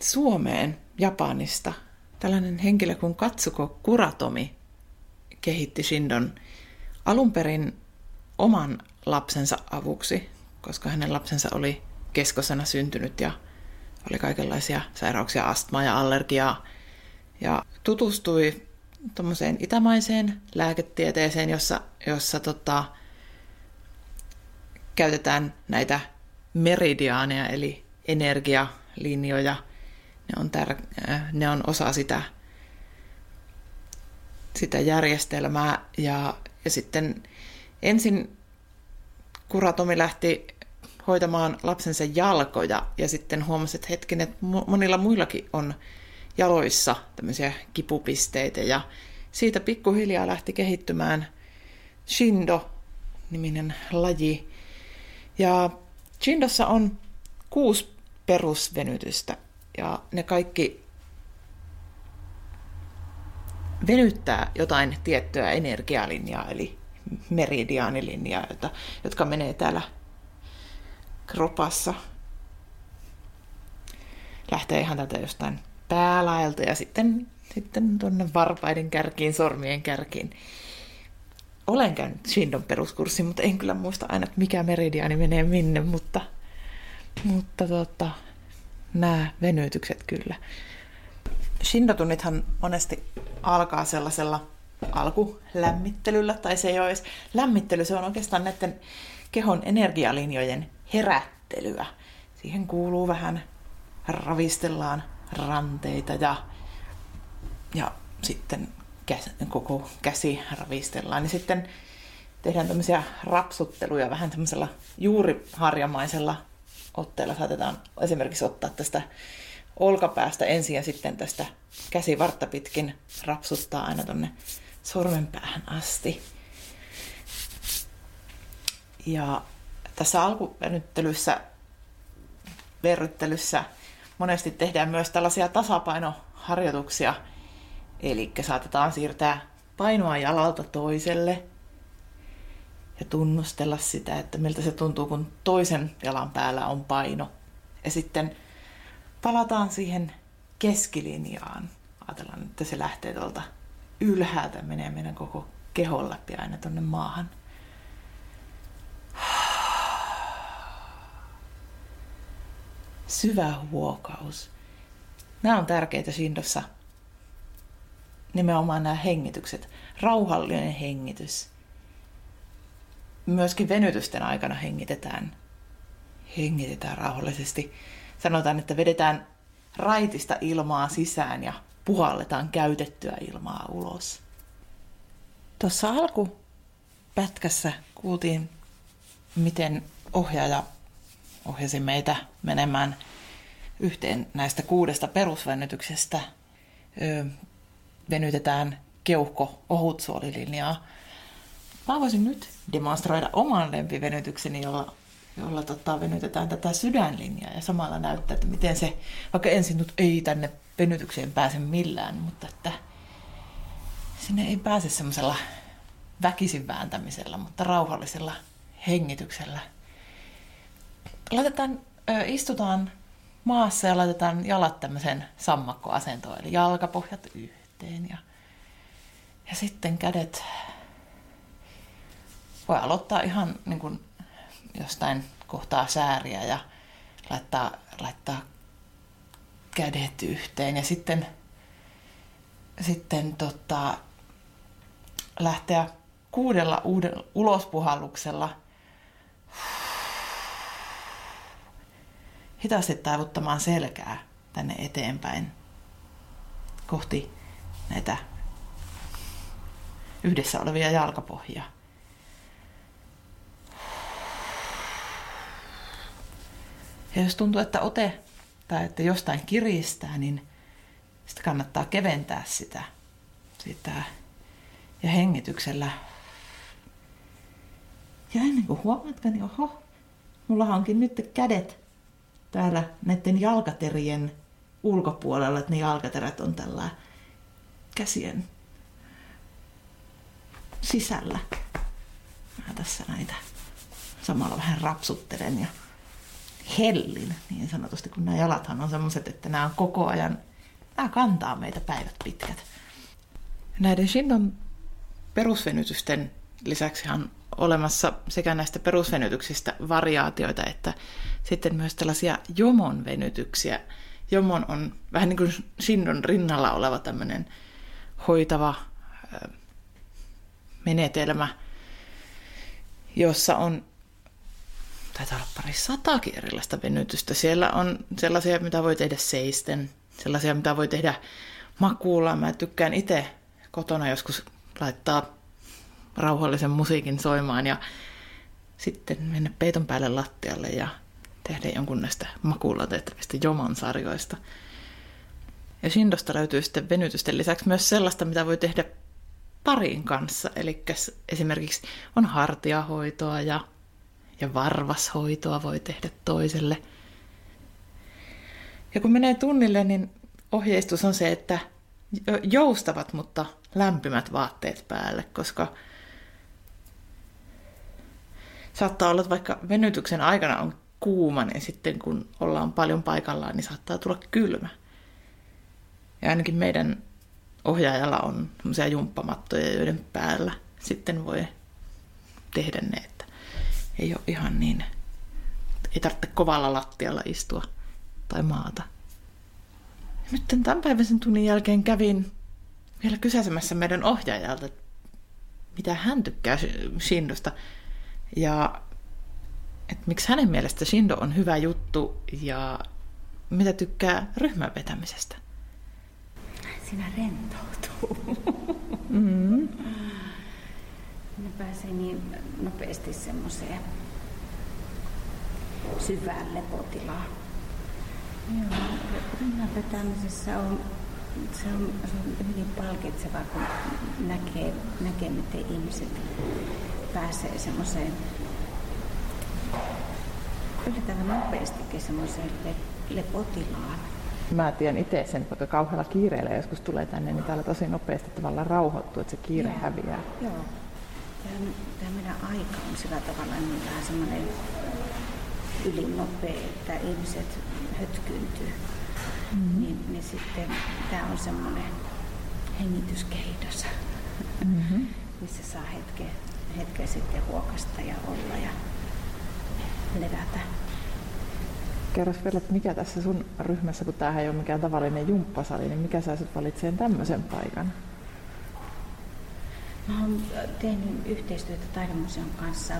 Suomeen Japanista. Tällainen henkilö kuin Katsuko Kuratomi kehitti Shindon alun perin oman lapsensa avuksi, koska hänen lapsensa oli keskosena syntynyt ja oli kaikenlaisia sairauksia, astmaa ja allergiaa. Ja tutustui tuommoiseen itämaiseen lääketieteeseen, jossa, jossa tota, käytetään näitä meridiaaneja, eli energialinjoja. Ne on, tär- äh, ne on osa sitä, sitä järjestelmää. Ja, ja sitten ensin kuratomi lähti hoitamaan lapsensa jalkoja. Ja sitten huomasi, että hetken, että monilla muillakin on jaloissa tämmöisiä kipupisteitä. Ja siitä pikkuhiljaa lähti kehittymään Shindo-niminen laji. Ja Shindossa on kuusi perusvenytystä. Ja ne kaikki venyttää jotain tiettyä energialinjaa, eli meridiaanilinjaa, jotka menee täällä kropassa. Lähtee ihan tätä jostain päälaelta ja sitten, sitten tuonne varpaiden kärkiin, sormien kärkiin. Olen käynyt Shindon peruskurssin, mutta en kyllä muista aina, että mikä meridiaani menee minne, mutta, mutta tota, nämä venytykset kyllä. Shindotunnithan monesti alkaa sellaisella alkulämmittelyllä, tai se ei ole edes lämmittely, se on oikeastaan näiden kehon energialinjojen herättelyä. siihen kuuluu vähän, ravistellaan ranteita ja, ja sitten käs, koko käsi ravistellaan. Niin sitten tehdään tämmöisiä rapsutteluja vähän tämmöisellä juuriharjamaisella otteella. Saatetaan esimerkiksi ottaa tästä olkapäästä ensin ja sitten tästä käsivartta pitkin rapsuttaa aina tonne sormenpäähän asti. Ja tässä alkuvenyttelyssä, verryttelyssä monesti tehdään myös tällaisia tasapainoharjoituksia. Eli saatetaan siirtää painoa jalalta toiselle ja tunnustella sitä, että miltä se tuntuu, kun toisen jalan päällä on paino. Ja sitten palataan siihen keskilinjaan. Ajatellaan, että se lähtee tuolta ylhäältä, menee meidän koko kehon läpi aina tuonne maahan. Syvä huokaus. Nämä on tärkeitä Shindossa. Nimenomaan nämä hengitykset. Rauhallinen hengitys. Myöskin venytysten aikana hengitetään. Hengitetään rauhallisesti. Sanotaan, että vedetään raitista ilmaa sisään ja puhalletaan käytettyä ilmaa ulos. Tuossa alkupätkässä kuultiin, miten ohjaaja ohjasi meitä menemään yhteen näistä kuudesta perusvenytyksestä. Öö, venytetään keuhko ohutsuolilinjaa. Mä voisin nyt demonstroida oman lempivenytykseni, jolla, jolla tota, venytetään tätä sydänlinjaa ja samalla näyttää, että miten se, vaikka ensin nyt ei tänne venytykseen pääse millään, mutta että sinne ei pääse semmoisella väkisin vääntämisellä, mutta rauhallisella hengityksellä. Laitetaan, istutaan maassa ja laitetaan jalat tämmöisen sammakkoasentoon, eli jalkapohjat yhteen ja, ja sitten kädet. Voi aloittaa ihan niin kuin jostain kohtaa sääriä ja laittaa, laittaa kädet yhteen ja sitten, sitten tota, lähteä kuudella uudella ulospuhalluksella hitaasti taivuttamaan selkää tänne eteenpäin kohti näitä yhdessä olevia jalkapohjia. Ja jos tuntuu, että ote tai että jostain kiristää, niin sitten kannattaa keventää sitä, sitä ja hengityksellä. Ja ennen kuin huomaatko, niin oho, mulla onkin nyt kädet täällä näiden jalkaterien ulkopuolella, että ne jalkaterät on tällä käsien sisällä. Mä tässä näitä samalla vähän rapsuttelen ja hellin niin sanotusti, kun nämä jalathan on semmoiset, että nämä on koko ajan, nämä kantaa meitä päivät pitkät. Näiden Shindon perusvenytysten lisäksi olemassa sekä näistä perusvenytyksistä variaatioita, että sitten myös tällaisia jomon venytyksiä. Jomon on vähän niin kuin Shindon rinnalla oleva tämmöinen hoitava menetelmä, jossa on taitaa olla pari satakin erilaista venytystä. Siellä on sellaisia, mitä voi tehdä seisten, sellaisia, mitä voi tehdä makuulla. Mä tykkään itse kotona joskus laittaa rauhallisen musiikin soimaan ja sitten mennä peiton päälle lattialle ja tehdä jonkun näistä makuulla tehtävistä joman sarjoista. Ja Shindosta löytyy sitten venytysten lisäksi myös sellaista, mitä voi tehdä parin kanssa. Eli esimerkiksi on hartiahoitoa ja ja varvashoitoa voi tehdä toiselle. Ja kun menee tunnille, niin ohjeistus on se, että joustavat, mutta lämpimät vaatteet päälle, koska saattaa olla, että vaikka venytyksen aikana on kuuma, niin sitten kun ollaan paljon paikallaan, niin saattaa tulla kylmä. Ja ainakin meidän ohjaajalla on sellaisia jumppamattoja, joiden päällä sitten voi tehdä ne ei ole ihan niin, ei tarvitse kovalla lattialla istua tai maata. Nyt tämän päiväisen tunnin jälkeen kävin vielä kysäsemässä meidän ohjaajalta, mitä hän tykkää Shindosta. Ja että miksi hänen mielestä Shindo on hyvä juttu ja mitä tykkää ryhmän vetämisestä. Siinä rentoutuu. Mm. Ne pääsee niin nopeasti semmoiseen syvään lepotilaan. Joo, ryhmän vetämisessä on, se on, se on hyvin palkitsevaa, kun näkee, näkee, miten ihmiset pääsee semmoiseen yllättävän nopeastikin semmoiseen le- lepotilaan. Mä tiedän itse sen, vaikka kauhealla kiireellä joskus tulee tänne, niin täällä tosi nopeasti tavallaan rauhoittuu, että se kiire Joo. häviää. Joo. Tämä, tämä meidän aika on sillä tavalla niin vähän semmoinen ylinopea, että ihmiset hötkyyntyy. Mm-hmm. Niin, niin sitten tämä on semmoinen hengityskehdos, Mm-hmm. missä saa hetken, hetken sitten huokasta ja olla ja levätä. Kerros vielä, että mikä tässä sun ryhmässä, kun tämähän ei ole mikään tavallinen jumppasali, niin mikä sä valitseen tämmöisen paikan? Mä oon tehnyt yhteistyötä taidemuseon kanssa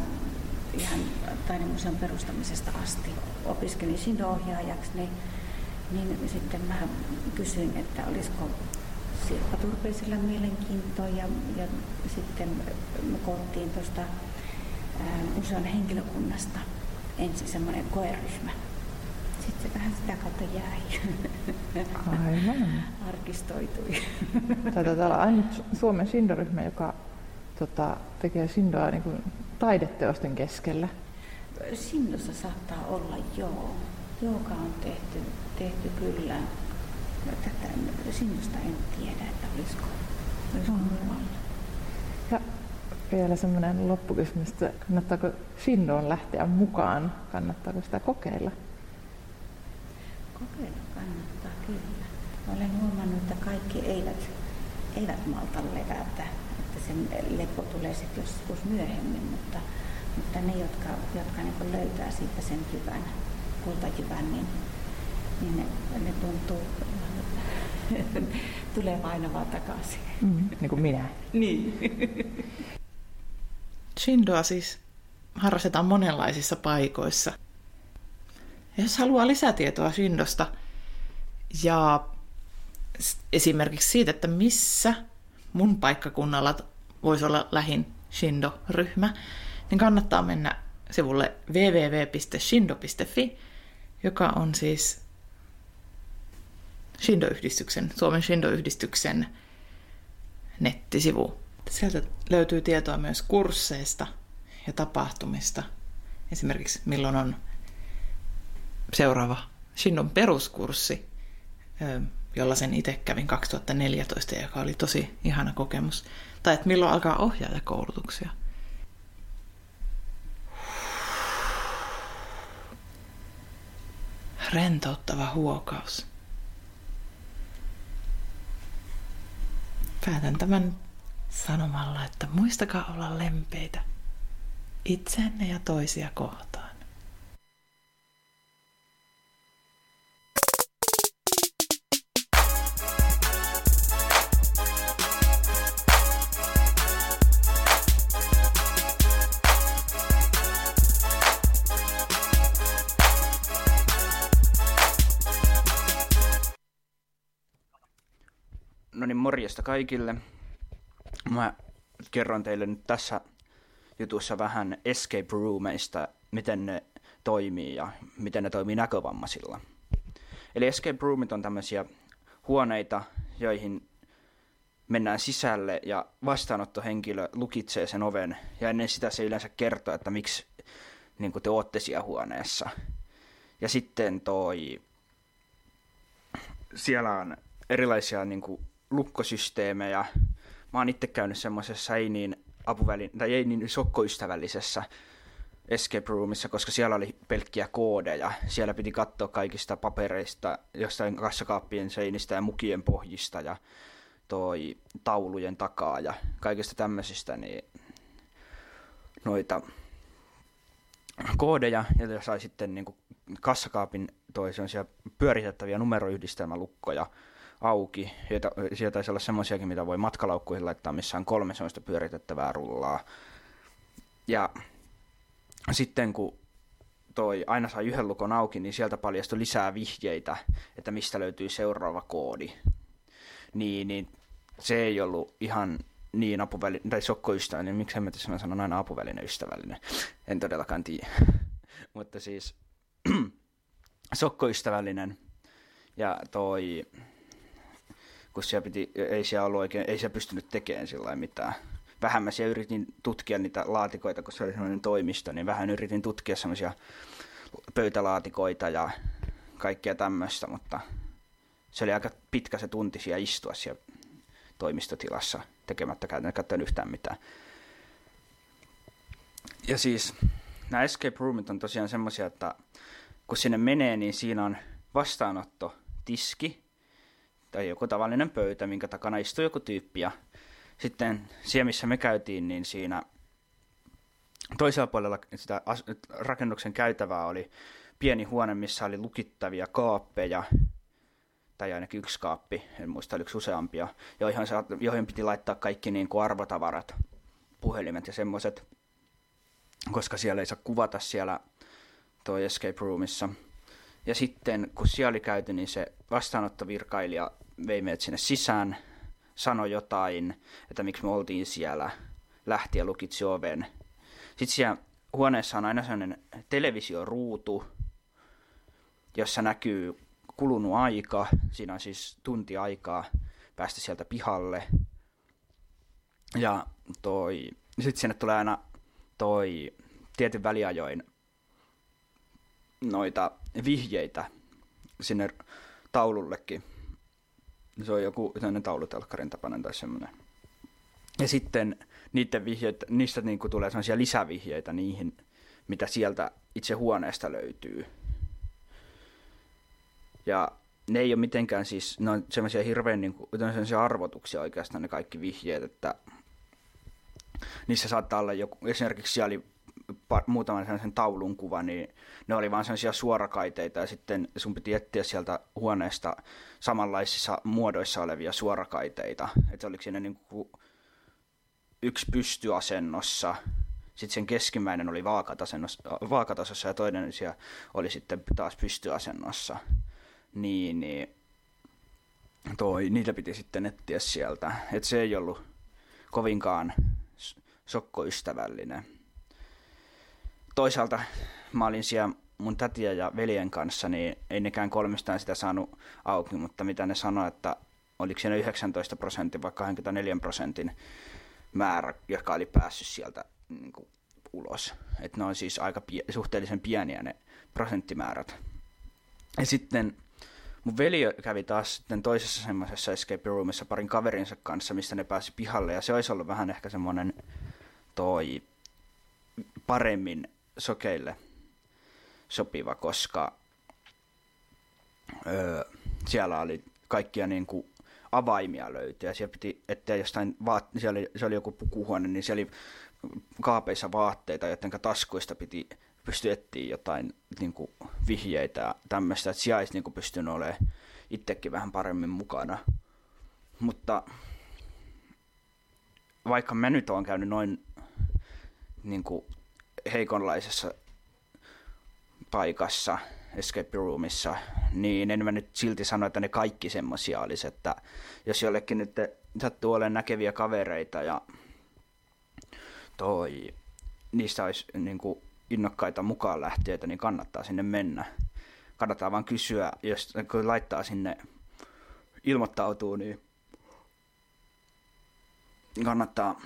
ihan taidemuseon perustamisesta asti. Opiskelin Shindo-ohjaajaksi, niin, niin sitten mä kysyin, että olisiko Sirpa Turpeisilla mielenkiintoa ja, ja sitten me koottiin tuosta museon henkilökunnasta ensin semmoinen koeryhmä. Sitten se vähän sitä kautta jäi. Aivan. Arkistoitui. Taitaa olla ainut Su- Suomen Shindo-ryhmä, joka tota, tekee Shindoa niin kuin taideteosten keskellä. Sinnossa saattaa olla joo. Joka on tehty, tehty kyllä. Tätä Sinnosta en tiedä, että olisiko, olisiko Mm. muualla. Ja vielä semmoinen loppukysymys, että kannattaako Shindoon lähteä mukaan? Kannattaako sitä kokeilla? Kokeilla kannattaa kyllä. Olen huomannut, että kaikki eivät, eivät malta levätä. Että se lepo tulee sitten joskus myöhemmin, mutta, mutta ne, jotka, jotka niin löytää siitä sen jyvän, kultajyvän, niin, niin ne, ne tuntuu, tulee painavaa takaisin. Mm, niin kuin minä. Niin. Shindoa siis harrastetaan monenlaisissa paikoissa. Ja jos haluaa lisätietoa Shindosta ja esimerkiksi siitä, että missä mun paikkakunnalla voisi olla lähin Shindo-ryhmä, niin kannattaa mennä sivulle www.shindo.fi, joka on siis Shindo-yhdistyksen, Suomen Shindo-yhdistyksen nettisivu. Sieltä löytyy tietoa myös kursseista ja tapahtumista. Esimerkiksi milloin on seuraava Shindon peruskurssi, jolla sen itse kävin 2014, joka oli tosi ihana kokemus. Tai että milloin alkaa ohjaajakoulutuksia. Rentouttava huokaus. Päätän tämän sanomalla, että muistakaa olla lempeitä itseenne ja toisia kohtaan. Morjesta kaikille. Mä kerron teille nyt tässä jutussa vähän escape roomeista, miten ne toimii ja miten ne toimii näkövammaisilla. Eli escape roomit on tämmöisiä huoneita, joihin mennään sisälle ja vastaanottohenkilö lukitsee sen oven ja ennen sitä se yleensä kertoo, että miksi niin te ootte siellä huoneessa. Ja sitten toi, siellä on erilaisia niin kuin, lukkosysteemejä. Mä oon itse käynyt semmoisessa ei niin apuvälin, tai ei niin sokkoystävällisessä escape roomissa, koska siellä oli pelkkiä koodeja. Siellä piti katsoa kaikista papereista, jostain kassakaappien seinistä ja mukien pohjista ja toi taulujen takaa ja kaikista tämmöisistä, niin noita koodeja, ja sai sitten niin kassakaapin toi sellaisia pyöritettäviä numeroyhdistelmälukkoja auki. Sieltä, sieltä taisi olla semmoisiakin, mitä voi matkalaukkuihin laittaa, missä on kolme semmoista pyöritettävää rullaa. Ja sitten kun toi aina sai yhden lukon auki, niin sieltä paljastui lisää vihjeitä, että mistä löytyy seuraava koodi. Niin, niin se ei ollut ihan niin apuväline, tai sokkoystävällinen, miksi mä tässä sanon aina apuväline ystävällinen, en todellakaan tiedä. Mutta siis sokkoystävällinen ja toi, kun siellä piti, ei siellä ollut oikein, ei siellä pystynyt tekemään sillä mitään. Vähän mä siellä yritin tutkia niitä laatikoita, kun se oli sellainen toimisto, niin vähän yritin tutkia semmoisia pöytälaatikoita ja kaikkea tämmöistä, mutta se oli aika pitkä se tunti siellä istua siellä toimistotilassa tekemättä käytännössä yhtään mitään. Ja siis nämä escape roomit on tosiaan semmoisia, että kun sinne menee, niin siinä on vastaanotto, tiski tai joku tavallinen pöytä, minkä takana istuu joku tyyppi. Ja sitten siellä, missä me käytiin, niin siinä toisella puolella sitä rakennuksen käytävää oli pieni huone, missä oli lukittavia kaappeja, tai ainakin yksi kaappi, en muista oliko useampia, joihin, joihin piti laittaa kaikki niin kuin arvotavarat, puhelimet ja semmoiset, koska siellä ei saa kuvata siellä toi escape roomissa. Ja sitten kun siellä oli käyty, niin se vastaanottovirkailija vei meidät sinne sisään, sanoi jotain, että miksi me oltiin siellä, lähti ja lukitsi oven. Sitten siellä huoneessa on aina sellainen televisioruutu, jossa näkyy kulunut aika, siinä on siis tunti aikaa päästä sieltä pihalle. Ja toi, sitten sinne tulee aina toi tietyn väliajoin noita vihjeitä sinne taulullekin. Se on joku sellainen taulutelkkarin tapainen tai semmoinen. Ja sitten niiden vihjeitä, niistä niin kuin tulee sellaisia lisävihjeitä niihin, mitä sieltä itse huoneesta löytyy. Ja ne ei ole mitenkään siis, ne on semmoisia hirveän niin kuin, arvotuksia oikeastaan ne kaikki vihjeet, että niissä saattaa olla joku, esimerkiksi siellä oli muutaman sellaisen taulun kuva, niin ne oli vaan sellaisia suorakaiteita ja sitten sun piti etsiä sieltä huoneesta samanlaisissa muodoissa olevia suorakaiteita. Että oliko siinä niin kuin yksi pystyasennossa, sitten sen keskimmäinen oli vaakatasossa ja toinen siellä oli sitten taas pystyasennossa. Niin, niin toi, niitä piti sitten etsiä sieltä. Että se ei ollut kovinkaan sokkoystävällinen toisaalta mä olin siellä mun tätiä ja veljen kanssa, niin ei nekään kolmestaan sitä saanut auki, mutta mitä ne sanoi, että oliko siinä 19 prosentin vai 24 prosentin määrä, joka oli päässyt sieltä niin kuin, ulos. Että ne on siis aika pie- suhteellisen pieniä ne prosenttimäärät. Ja sitten mun veli kävi taas sitten toisessa semmoisessa escape roomissa parin kaverinsa kanssa, mistä ne pääsi pihalle, ja se olisi ollut vähän ehkä semmoinen toi paremmin sokeille sopiva, koska öö, siellä oli kaikkia niin kuin avaimia löytyy ja siellä piti, että jostain vaat, siellä oli, se oli joku pukuhuone, niin siellä oli kaapeissa vaatteita, joten taskuista piti pystyä etsiä jotain niin kuin vihjeitä ja tämmöistä, että siellä olisi niin pystynyt olemaan itsekin vähän paremmin mukana. Mutta vaikka mä nyt olen käynyt noin niin kuin heikonlaisessa paikassa, escape roomissa, niin en mä nyt silti sano, että ne kaikki semmosia olisi, että jos jollekin nyt sattuu olemaan näkeviä kavereita ja toi, niistä olisi niin kuin innokkaita mukaan lähtiöitä, niin kannattaa sinne mennä. Kannattaa vaan kysyä, jos kun laittaa sinne ilmoittautuu, niin kannattaa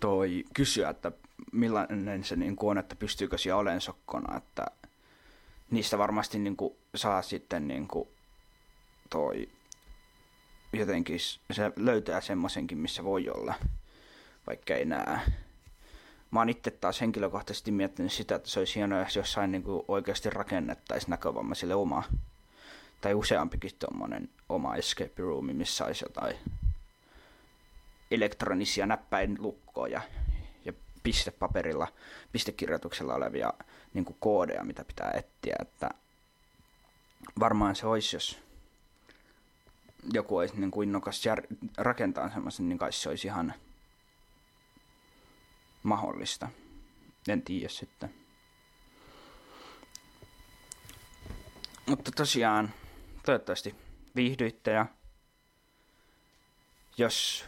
toi kysyä, että millainen se niin kuin on, että pystyykö siellä olemaan sokkona, että niistä varmasti niin kuin saa sitten niin kuin toi jotenkin se löytää semmoisenkin, missä voi olla, vaikka ei näe. Mä oon itse taas henkilökohtaisesti miettinyt sitä, että se olisi hienoa, jos jossain niin kuin oikeasti rakennettaisiin näkövammaisille oma, tai useampikin tuommoinen oma escape room, missä olisi jotain elektronisia näppäinlukkoja, pistepaperilla, pistekirjoituksella olevia niin kuin koodeja, mitä pitää etsiä. Että varmaan se olisi, jos joku olisi niin kuin innokas jär- rakentaa semmoisen, niin kai se olisi ihan mahdollista. En tiedä sitten. Mutta tosiaan, toivottavasti viihdyitte ja jos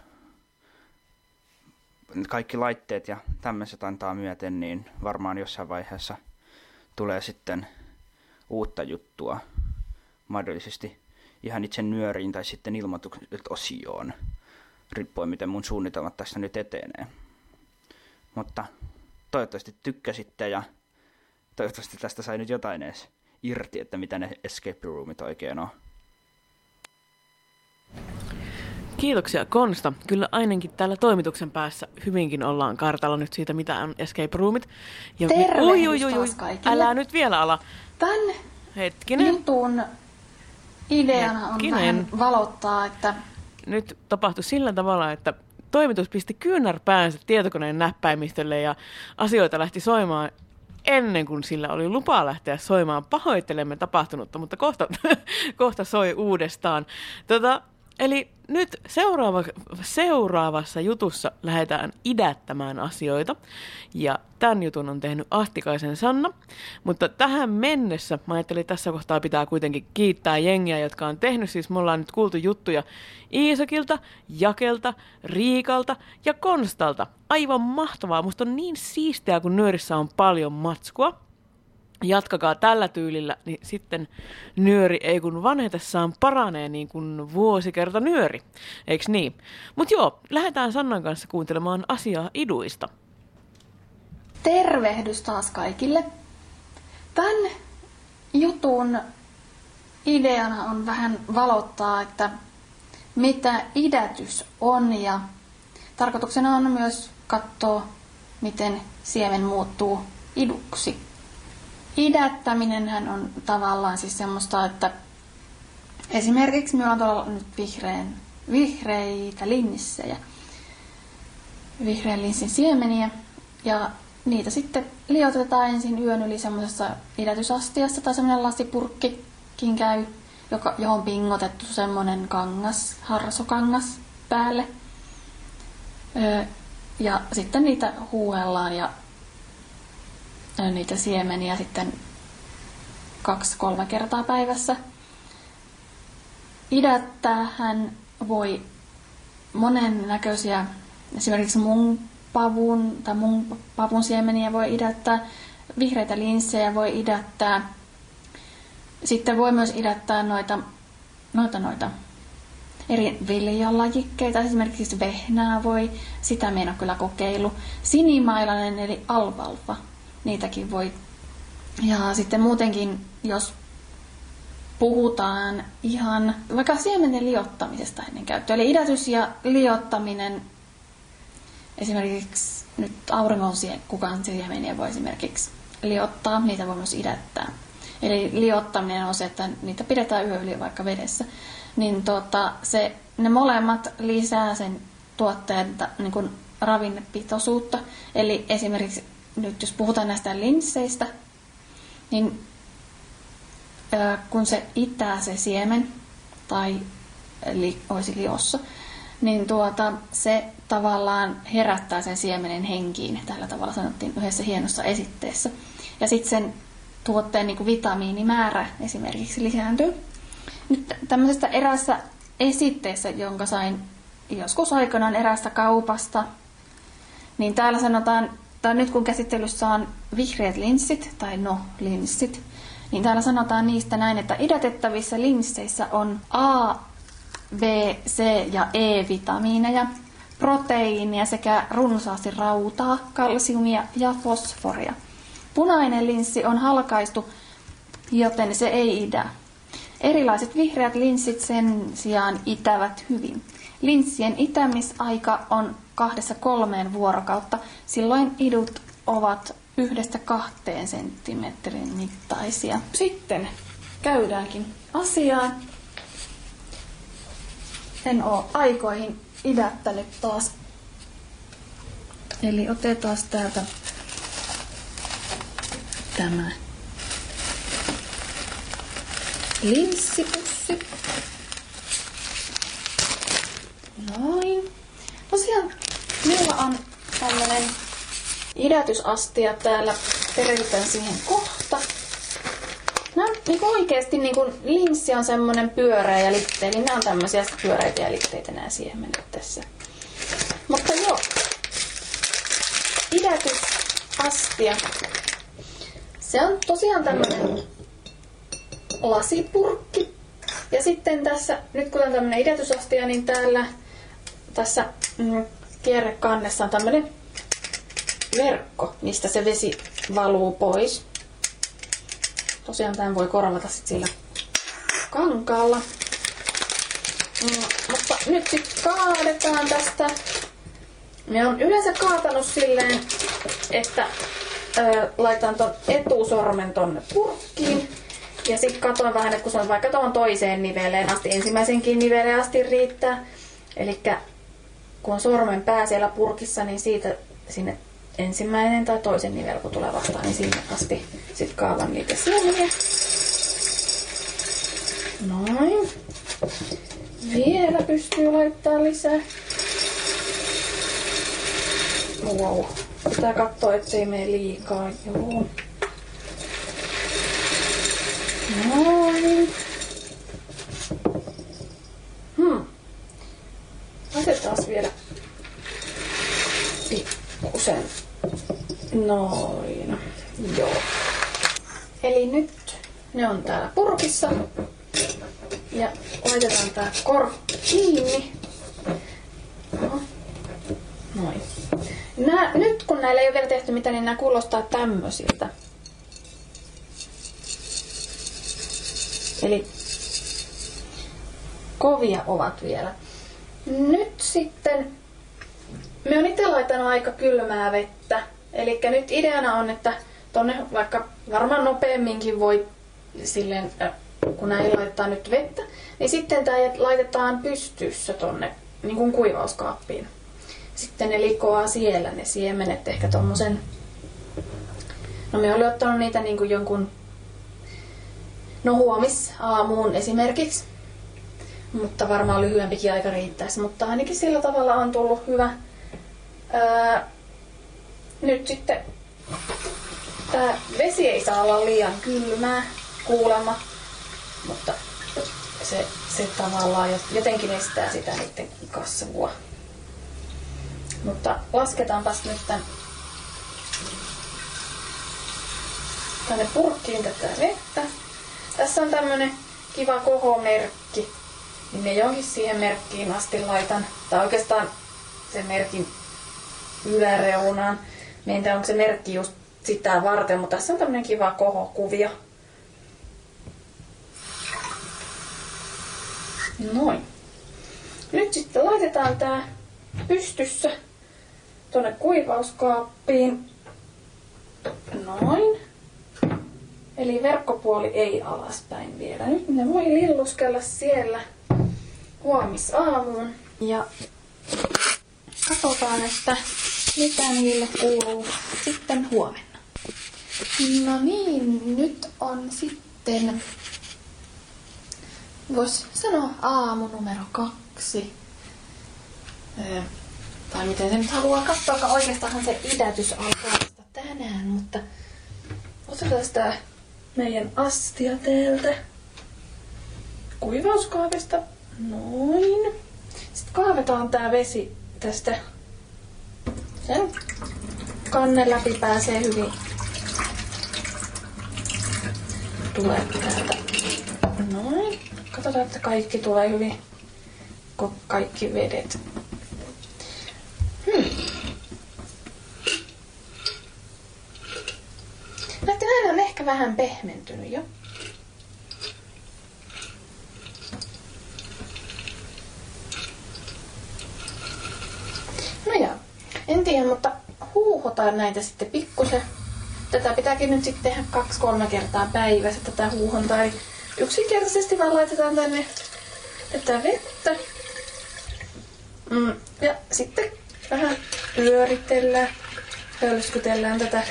kaikki laitteet ja tämmöiset antaa myöten, niin varmaan jossain vaiheessa tulee sitten uutta juttua mahdollisesti ihan itse nyöriin tai sitten ilmoitukset osioon, riippuen miten mun suunnitelmat tässä nyt etenee. Mutta toivottavasti tykkäsitte ja toivottavasti tästä sai nyt jotain edes irti, että mitä ne escape roomit oikein on. Kiitoksia Konsta. Kyllä ainakin täällä toimituksen päässä hyvinkin ollaan kartalla nyt siitä, mitä on escape roomit. Ja Tervehdys ui, ui, ui, ui. Älä nyt vielä ala. Tän Hetkinen. jutun ideana Hetkinen. on vähän valottaa, että... Nyt tapahtui sillä tavalla, että toimitus pisti kyynärpäänsä tietokoneen näppäimistölle ja asioita lähti soimaan ennen kuin sillä oli lupa lähteä soimaan. Pahoittelemme tapahtunutta, mutta kohta, kohta soi uudestaan. Tota, Eli nyt seuraava, seuraavassa jutussa lähdetään idättämään asioita. Ja tämän jutun on tehnyt Ahtikaisen Sanna. Mutta tähän mennessä mä ajattelin, tässä kohtaa pitää kuitenkin kiittää jengiä, jotka on tehnyt. Siis me ollaan nyt kuultu juttuja Iisakilta, Jakelta, Riikalta ja Konstalta. Aivan mahtavaa. Musta on niin siistiä, kun nyörissä on paljon matskua jatkakaa tällä tyylillä, niin sitten nyöri ei kun vanhetessaan paranee niin kuin vuosikerta nyöri. Eiks niin? Mut joo, lähdetään Sannan kanssa kuuntelemaan asiaa iduista. Tervehdys taas kaikille. Tän jutun ideana on vähän valottaa, että mitä idätys on ja tarkoituksena on myös katsoa, miten siemen muuttuu iduksi idättäminen on tavallaan siis semmoista, että esimerkiksi meillä on tuolla nyt vihreän, vihreitä linssejä, vihreän linssin siemeniä, ja niitä sitten liotetaan ensin yön yli semmoisessa idätysastiassa tai semmoinen lasipurkkikin käy, joka, johon pingotettu semmoinen kangas, harsokangas päälle. Öö, ja sitten niitä huuhellaan ja niitä siemeniä sitten kaksi-kolme kertaa päivässä. Idättää hän voi monen näköisiä, esimerkiksi mun pavun tai mun pavun siemeniä voi idättää, vihreitä linssejä voi idättää. Sitten voi myös idättää noita, noita, noita eri viljalajikkeita, esimerkiksi vehnää voi, sitä meidän kyllä kokeilu. Sinimailainen eli alvalva niitäkin voi. Ja sitten muutenkin, jos puhutaan ihan vaikka siemenen liottamisesta ennen käyttöä. Eli idätys ja liottaminen, esimerkiksi nyt auringon kukaan siemeniä voi esimerkiksi liottaa, niitä voi myös idättää. Eli liottaminen on se, että niitä pidetään yö yli vaikka vedessä. Niin tota, se, ne molemmat lisää sen tuotteen niin ravinnepitoisuutta. Eli esimerkiksi nyt jos puhutaan näistä linsseistä, niin kun se itää se siemen tai li, olisi liossa, niin tuota, se tavallaan herättää sen siemenen henkiin. Tällä tavalla sanottiin yhdessä hienossa esitteessä. Ja sitten sen tuotteen niin kuin vitamiinimäärä esimerkiksi lisääntyy. Nyt tämmöisestä erässä esitteessä, jonka sain joskus aikanaan erästä kaupasta, niin täällä sanotaan tai nyt kun käsittelyssä on vihreät linssit, tai no linssit, niin täällä sanotaan niistä näin, että idätettävissä linsseissä on A, B, C ja E-vitamiineja, proteiinia sekä runsaasti rautaa, kalsiumia ja fosforia. Punainen linssi on halkaistu, joten se ei idä. Erilaiset vihreät linssit sen sijaan itävät hyvin. Linssien itämisaika on kahdessa kolmeen vuorokautta. Silloin idut ovat yhdestä kahteen senttimetrin mittaisia. Sitten käydäänkin asiaan. En ole aikoihin idättänyt taas. Eli otetaan täältä tämä linssipussi. Noin. Tosiaan Minulla on tällainen idätysastia täällä. Perehdytään siihen kohta. Nämä on niin oikeasti niin kun linssi on semmonen pyöreä ja litteä, niin nämä on tämmöisiä pyöreitä ja litteitä nämä siemenet tässä. Mutta joo, idätysastia. Se on tosiaan tämmönen lasipurkki. Ja sitten tässä, nyt kun on tämmönen idätysastia, niin täällä tässä mm, kierrekannessa on tämmönen verkko, mistä se vesi valuu pois. Tosiaan tämän voi korvata sit sillä kankaalla. Mm, mutta nyt sitten kaadetaan tästä. Me on yleensä kaatanut silleen, että ö, laitan ton etusormen tonne purkkiin. Ja sitten katoin vähän, että kun se on vaikka tuohon toiseen niveleen asti, ensimmäisenkin niveleen asti riittää. Eli kun on sormen pää siellä purkissa, niin siitä sinne ensimmäinen tai toisen nivel, kun tulee vastaan, niin sinne asti sitten kaavan niitä siemeniä. Noin. Vielä pystyy laittaa lisää. Wow. Pitää katsoa, ettei mene liikaa. Joo. Noin. Hmm. Laitetaan vielä pikkusen. Noin. Joo. Eli nyt ne on täällä purkissa. Ja laitetaan tää korkki kiinni. No. Noin. Nää, nyt kun näillä ei ole vielä tehty mitään, niin nämä kuulostaa tämmöisiltä. Eli kovia ovat vielä. Nyt sitten, me on itse laittanut aika kylmää vettä. Eli nyt ideana on, että tonne vaikka varmaan nopeamminkin voi silleen, äh, kun näin laittaa nyt vettä, niin sitten tämä laitetaan pystyssä tonne niin kuin kuivauskaappiin. Sitten ne likoaa siellä ne siemenet ehkä tommosen, no me oli ottanut niitä niin kuin jonkun, no huomis aamuun esimerkiksi, mutta varmaan lyhyempikin aika riittäisi, mutta ainakin sillä tavalla on tullut hyvä. Öö, nyt sitten tämä vesi ei saa olla liian kylmää kuulemma, mutta se, se tavallaan jotenkin estää sitä niiden kasvua. Mutta lasketaanpas nyt tän, tänne purkkiin tätä vettä. Tässä on tämmönen kiva kohomerkki. Niin ne johonkin siihen merkkiin asti laitan. Tai oikeastaan sen merkin yläreunaan. Mä en tiedä, onko se merkki just sitä varten, mutta tässä on tämmönen kiva kohokuvio. Noin. Nyt sitten laitetaan tää pystyssä tuonne kuivauskaappiin. Noin. Eli verkkopuoli ei alaspäin vielä. Nyt ne voi lilluskella siellä huomisaamuun. Ja katsotaan, että mitä niille kuuluu sitten huomenna. No niin, nyt on sitten, voisi sanoa aamu numero kaksi. Öö, tai miten se nyt haluaa katsoa, oikeastaan se idätys alkaa vasta tänään, mutta otetaan sitä meidän astia täältä kuivauskaavista. Noin. Sitten kaavetaan tää vesi tästä sen kannen läpi pääsee hyvin. Tulee täältä. Noin. Katsotaan, että kaikki tulee hyvin. Kaikki vedet. Hmm. Näette, hän on ehkä vähän pehmentynyt jo. No joo, en tiedä, mutta huuhotaan näitä sitten pikkusen. Tätä pitääkin nyt sitten tehdä kaksi-kolme kertaa päivässä tätä huuhontaa. Eli yksinkertaisesti vaan laitetaan tänne tätä vettä. Mm, ja sitten vähän pyöritellään, hölskytellään tätä.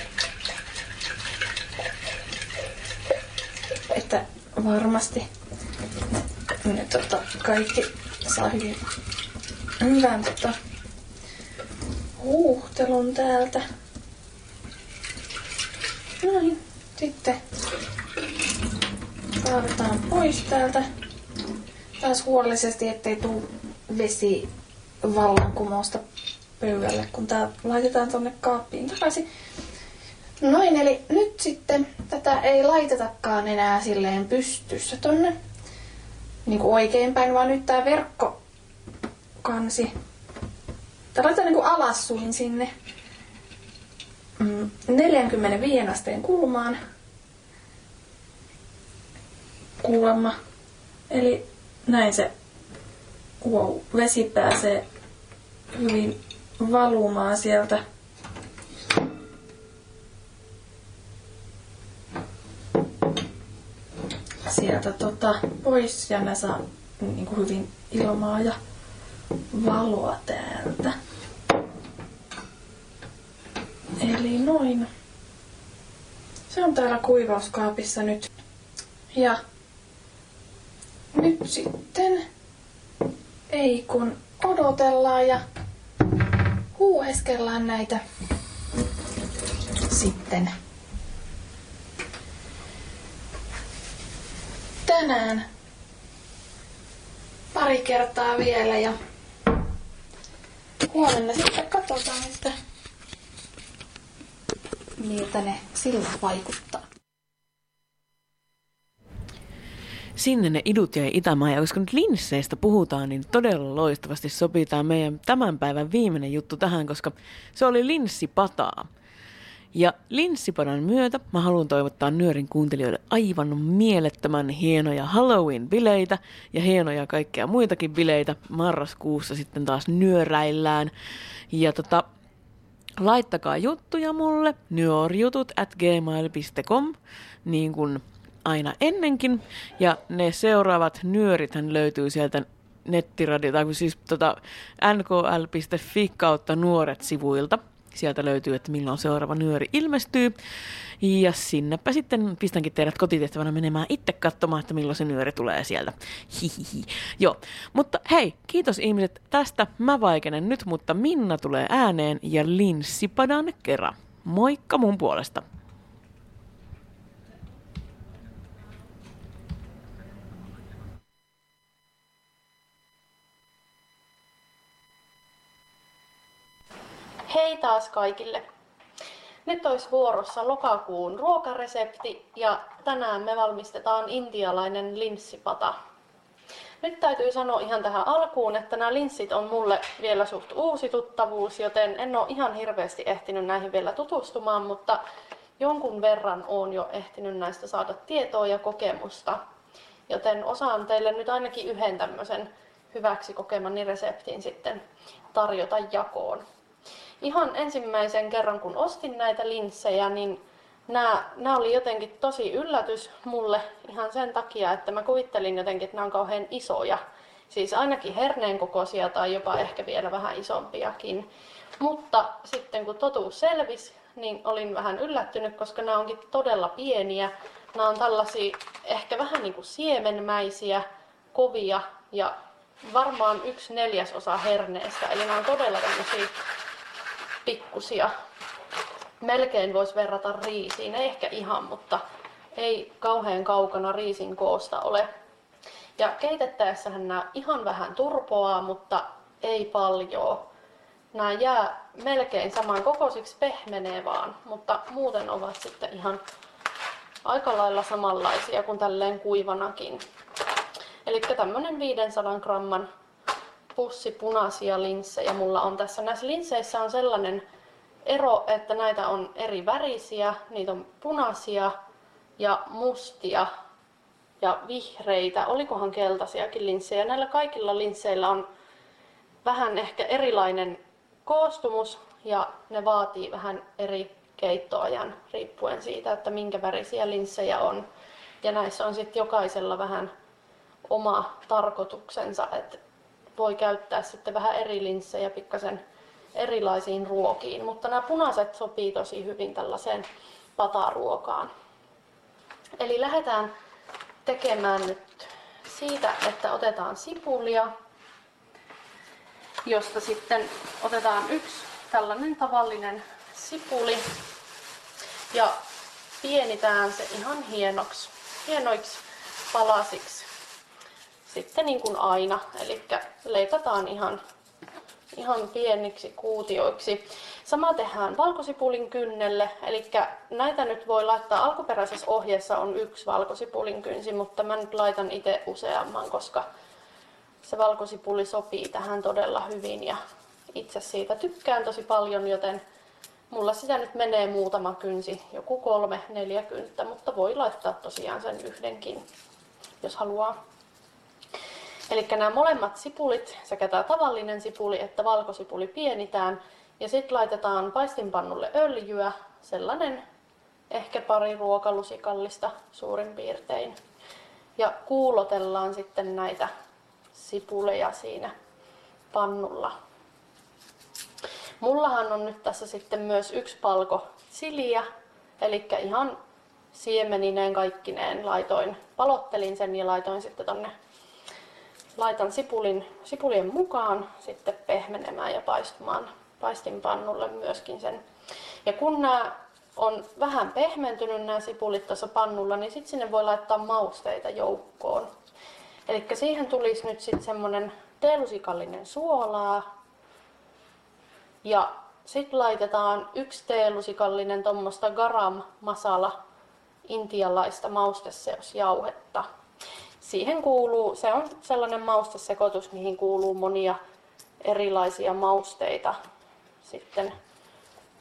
Että varmasti ne tota, kaikki saa hyvin hyvän tota, huuhtelun täältä. Noin. Sitten Saatetaan pois täältä taas huolellisesti, ettei tuu vesi vallankumousta pöydälle, kun tää laitetaan tonne kaappiin takaisin. Noin, eli nyt sitten tätä ei laitetakaan enää silleen pystyssä tonne niin oikeinpäin, vaan nyt tää verkkokansi. Tää laitetaan niin kuin alassuin sinne mm, 45 asteen kulmaan. Kuulemma. Eli näin se wow, vesi pääsee hyvin valumaan sieltä. sieltä tota, pois ja ne saa niin kuin hyvin ilmaa ja valoa täältä. Eli noin. Se on täällä kuivauskaapissa nyt. Ja nyt sitten ei kun odotellaan ja huuheskellaan näitä sitten tänään pari kertaa vielä ja huomenna sitten katsotaan, että miltä ne silloin vaikuttaa. Sinne ne idut jäi Itämaa, ja koska nyt linsseistä puhutaan, niin todella loistavasti sopii tämä meidän tämän päivän viimeinen juttu tähän, koska se oli linssipataa. Ja linssipadan myötä mä haluan toivottaa Nyörin kuuntelijoille aivan mielettömän hienoja Halloween-bileitä ja hienoja kaikkea muitakin bileitä. Marraskuussa sitten taas nyöräillään. Ja tota, laittakaa juttuja mulle, nyorjutut at gmail.com, niin kuin aina ennenkin. Ja ne seuraavat nyörithän löytyy sieltä nettiradio, tai siis tota, nkl.fi kautta nuoret sivuilta. Sieltä löytyy, että milloin seuraava nyöri ilmestyy. Ja sinnepä sitten pistänkin teidät kotitehtävänä menemään itse katsomaan, että milloin se nyöri tulee sieltä. Hihihi. Joo, mutta hei, kiitos ihmiset tästä. Mä vaikenen nyt, mutta Minna tulee ääneen ja linssipadan kerran. Moikka mun puolesta. Hei taas kaikille! Nyt olisi vuorossa lokakuun ruokaresepti ja tänään me valmistetaan intialainen linssipata. Nyt täytyy sanoa ihan tähän alkuun, että nämä linssit on mulle vielä suht uusi tuttavuus, joten en ole ihan hirveästi ehtinyt näihin vielä tutustumaan, mutta jonkun verran olen jo ehtinyt näistä saada tietoa ja kokemusta. Joten osaan teille nyt ainakin yhden tämmöisen hyväksi kokemani reseptin sitten tarjota jakoon ihan ensimmäisen kerran, kun ostin näitä linssejä, niin nämä, nämä oli jotenkin tosi yllätys mulle ihan sen takia, että mä kuvittelin jotenkin, että nämä on kauhean isoja. Siis ainakin herneen kokoisia tai jopa ehkä vielä vähän isompiakin. Mutta sitten kun totuus selvisi, niin olin vähän yllättynyt, koska nämä onkin todella pieniä. Nämä on tällaisia ehkä vähän niin kuin siemenmäisiä, kovia ja varmaan yksi neljäsosa herneestä. Eli nämä on todella tämmöisiä pikkusia. Melkein voisi verrata riisiin, ei ehkä ihan, mutta ei kauhean kaukana riisin koosta ole. Ja keitettäessähän nämä ihan vähän turpoaa, mutta ei paljon. Nämä jää melkein saman kokoisiksi, pehmenee vaan, mutta muuten ovat sitten ihan aika lailla samanlaisia kuin tälleen kuivanakin. Eli tämmönen 500 gramman pussi punaisia linssejä mulla on tässä. Näissä linsseissä on sellainen ero, että näitä on eri värisiä, niitä on punaisia ja mustia ja vihreitä. Olikohan keltaisiakin linssejä? Näillä kaikilla linsseillä on vähän ehkä erilainen koostumus ja ne vaatii vähän eri keittoajan riippuen siitä, että minkä värisiä linssejä on. Ja näissä on sitten jokaisella vähän oma tarkoituksensa, että voi käyttää sitten vähän eri linssejä pikkasen erilaisiin ruokiin, mutta nämä punaiset sopii tosi hyvin tällaiseen pataruokaan. Eli lähdetään tekemään nyt siitä, että otetaan sipulia, josta sitten otetaan yksi tällainen tavallinen sipuli ja pienitään se ihan hienoksi, hienoiksi palasiksi. Sitten niin kuin aina, eli leikataan ihan, ihan pieniksi kuutioiksi. Sama tehdään valkosipulin kynnelle, eli näitä nyt voi laittaa, alkuperäisessä ohjeessa on yksi valkosipulin kynsi, mutta mä nyt laitan itse useamman, koska se valkosipuli sopii tähän todella hyvin ja itse siitä tykkään tosi paljon, joten mulla sitä nyt menee muutama kynsi, joku kolme, neljä kynttä, mutta voi laittaa tosiaan sen yhdenkin, jos haluaa. Eli nämä molemmat sipulit, sekä tämä tavallinen sipuli että valkosipuli pienitään ja sitten laitetaan paistinpannulle öljyä, sellainen ehkä pari ruokalusikallista suurin piirtein. Ja kuulotellaan sitten näitä sipuleja siinä pannulla. Mullahan on nyt tässä sitten myös yksi palko siliä, eli ihan siemenineen kaikkineen laitoin, palottelin sen ja laitoin sitten tonne, laitan sipulin, sipulien mukaan sitten pehmenemään ja paistumaan paistinpannulle myöskin sen. Ja kun nämä on vähän pehmentynyt nämä sipulit tuossa pannulla, niin sitten sinne voi laittaa mausteita joukkoon. Eli siihen tulisi nyt sitten semmonen teelusikallinen suolaa. Ja sitten laitetaan yksi teelusikallinen tuommoista garam masala intialaista mausteseosjauhetta. Siihen kuuluu, se on sellainen maustesekoitus, mihin kuuluu monia erilaisia mausteita sitten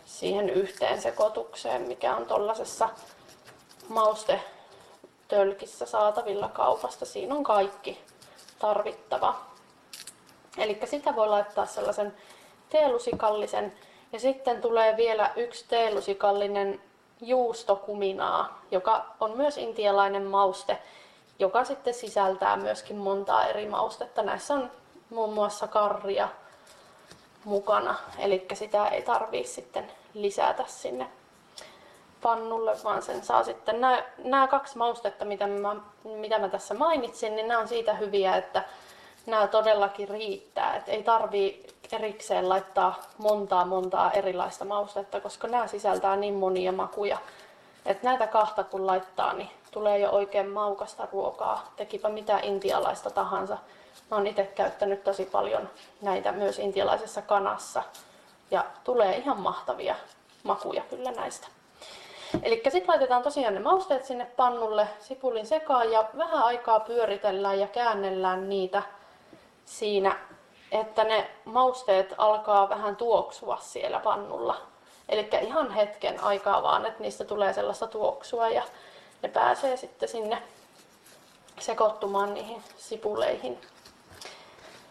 siihen yhteen sekoitukseen, mikä on tuollaisessa maustetölkissä saatavilla kaupasta. Siinä on kaikki tarvittava. Eli sitä voi laittaa sellaisen teelusikallisen ja sitten tulee vielä yksi teelusikallinen juustokuminaa, joka on myös intialainen mauste, joka sitten sisältää myöskin montaa eri maustetta. Näissä on muun muassa karria mukana, eli sitä ei tarvii sitten lisätä sinne pannulle, vaan sen saa sitten nämä, nämä kaksi maustetta, mitä mä, mitä mä tässä mainitsin, niin nämä on siitä hyviä, että nämä todellakin riittää. Et ei tarvii erikseen laittaa montaa montaa erilaista maustetta, koska nämä sisältää niin monia makuja. Et näitä kahta kun laittaa, niin tulee jo oikein maukasta ruokaa. Tekipä mitä intialaista tahansa. Mä oon itse käyttänyt tosi paljon näitä myös intialaisessa kanassa. Ja tulee ihan mahtavia makuja kyllä näistä. Eli sitten laitetaan tosiaan ne mausteet sinne pannulle, sipulin sekaan ja vähän aikaa pyöritellään ja käännellään niitä siinä, että ne mausteet alkaa vähän tuoksua siellä pannulla. Eli ihan hetken aikaa vaan, että niistä tulee sellaista tuoksua ja ne pääsee sitten sinne sekoittumaan niihin sipuleihin.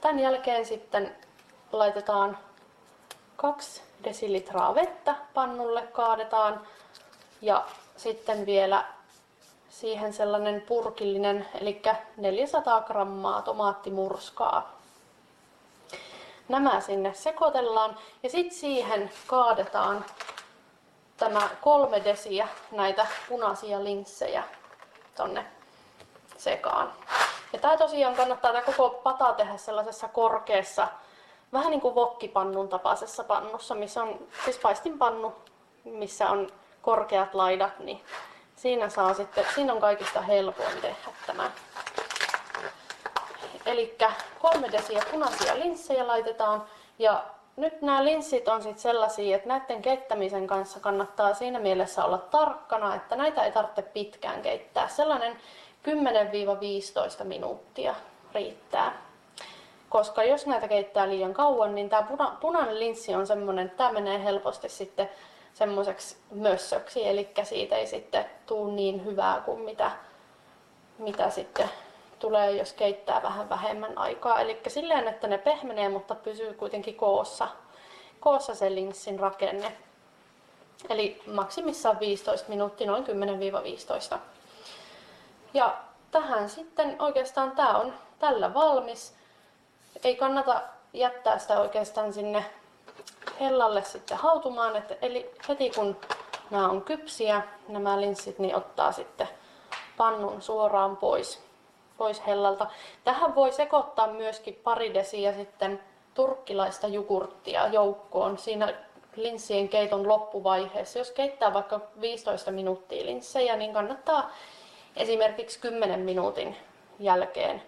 Tämän jälkeen sitten laitetaan 2 desilitraa vettä pannulle, kaadetaan ja sitten vielä siihen sellainen purkillinen, eli 400 grammaa tomaattimurskaa. Nämä sinne sekoitellaan ja sitten siihen kaadetaan tämä kolme desiä näitä punaisia linssejä tonne sekaan. Ja tämä tosiaan kannattaa tämä koko pata tehdä sellaisessa korkeassa, vähän niin kuin vokkipannun tapaisessa pannussa, missä on siis paistinpannu, missä on korkeat laidat, niin siinä saa sitten, siinä on kaikista helpoin tehdä tämä. Eli kolme desiä punaisia linssejä laitetaan ja nyt nämä linssit on sitten sellaisia, että näiden keittämisen kanssa kannattaa siinä mielessä olla tarkkana, että näitä ei tarvitse pitkään keittää. Sellainen 10-15 minuuttia riittää. Koska jos näitä keittää liian kauan, niin tämä puna, punainen linssi on semmoinen, että tämä menee helposti sitten semmoiseksi mössöksi, eli siitä ei sitten tule niin hyvää kuin mitä, mitä sitten tulee, jos keittää vähän vähemmän aikaa. Eli silleen, että ne pehmenee, mutta pysyy kuitenkin koossa, koossa se linssin rakenne. Eli maksimissaan 15 minuuttia, noin 10-15. Ja tähän sitten oikeastaan tämä on tällä valmis. Ei kannata jättää sitä oikeastaan sinne hellalle sitten hautumaan. Että eli heti kun nämä on kypsiä, nämä linssit, niin ottaa sitten pannun suoraan pois, pois hellalta. Tähän voi sekoittaa myöskin pari desiä sitten turkkilaista jogurttia joukkoon siinä linssien keiton loppuvaiheessa. Jos keittää vaikka 15 minuuttia linssejä, niin kannattaa esimerkiksi 10 minuutin jälkeen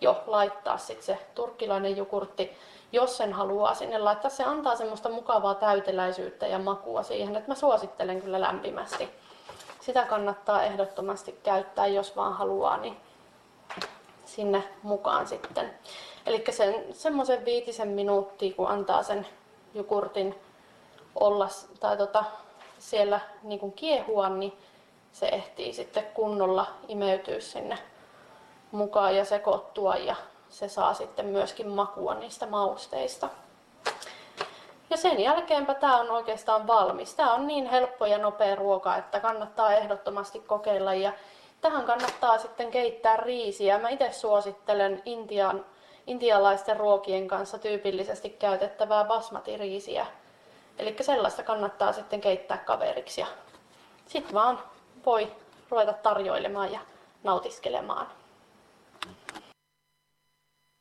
jo laittaa sit se turkkilainen jogurtti, jos sen haluaa sinne laittaa. Se antaa semmoista mukavaa täyteläisyyttä ja makua siihen, että mä suosittelen kyllä lämpimästi. Sitä kannattaa ehdottomasti käyttää, jos vaan haluaa, niin sinne mukaan sitten. Eli sen, semmoisen viitisen minuuttia, kun antaa sen jogurtin olla tai tota, siellä niin kuin kiehua, niin se ehtii sitten kunnolla imeytyä sinne mukaan ja sekoittua ja se saa sitten myöskin makua niistä mausteista. Ja sen jälkeenpä tämä on oikeastaan valmis. Tämä on niin helppo ja nopea ruoka, että kannattaa ehdottomasti kokeilla. Ja tähän kannattaa sitten keittää riisiä. Mä itse suosittelen Intian, intialaisten ruokien kanssa tyypillisesti käytettävää basmati-riisiä. Eli sellaista kannattaa sitten keittää kaveriksi sitten vaan voi ruveta tarjoilemaan ja nautiskelemaan.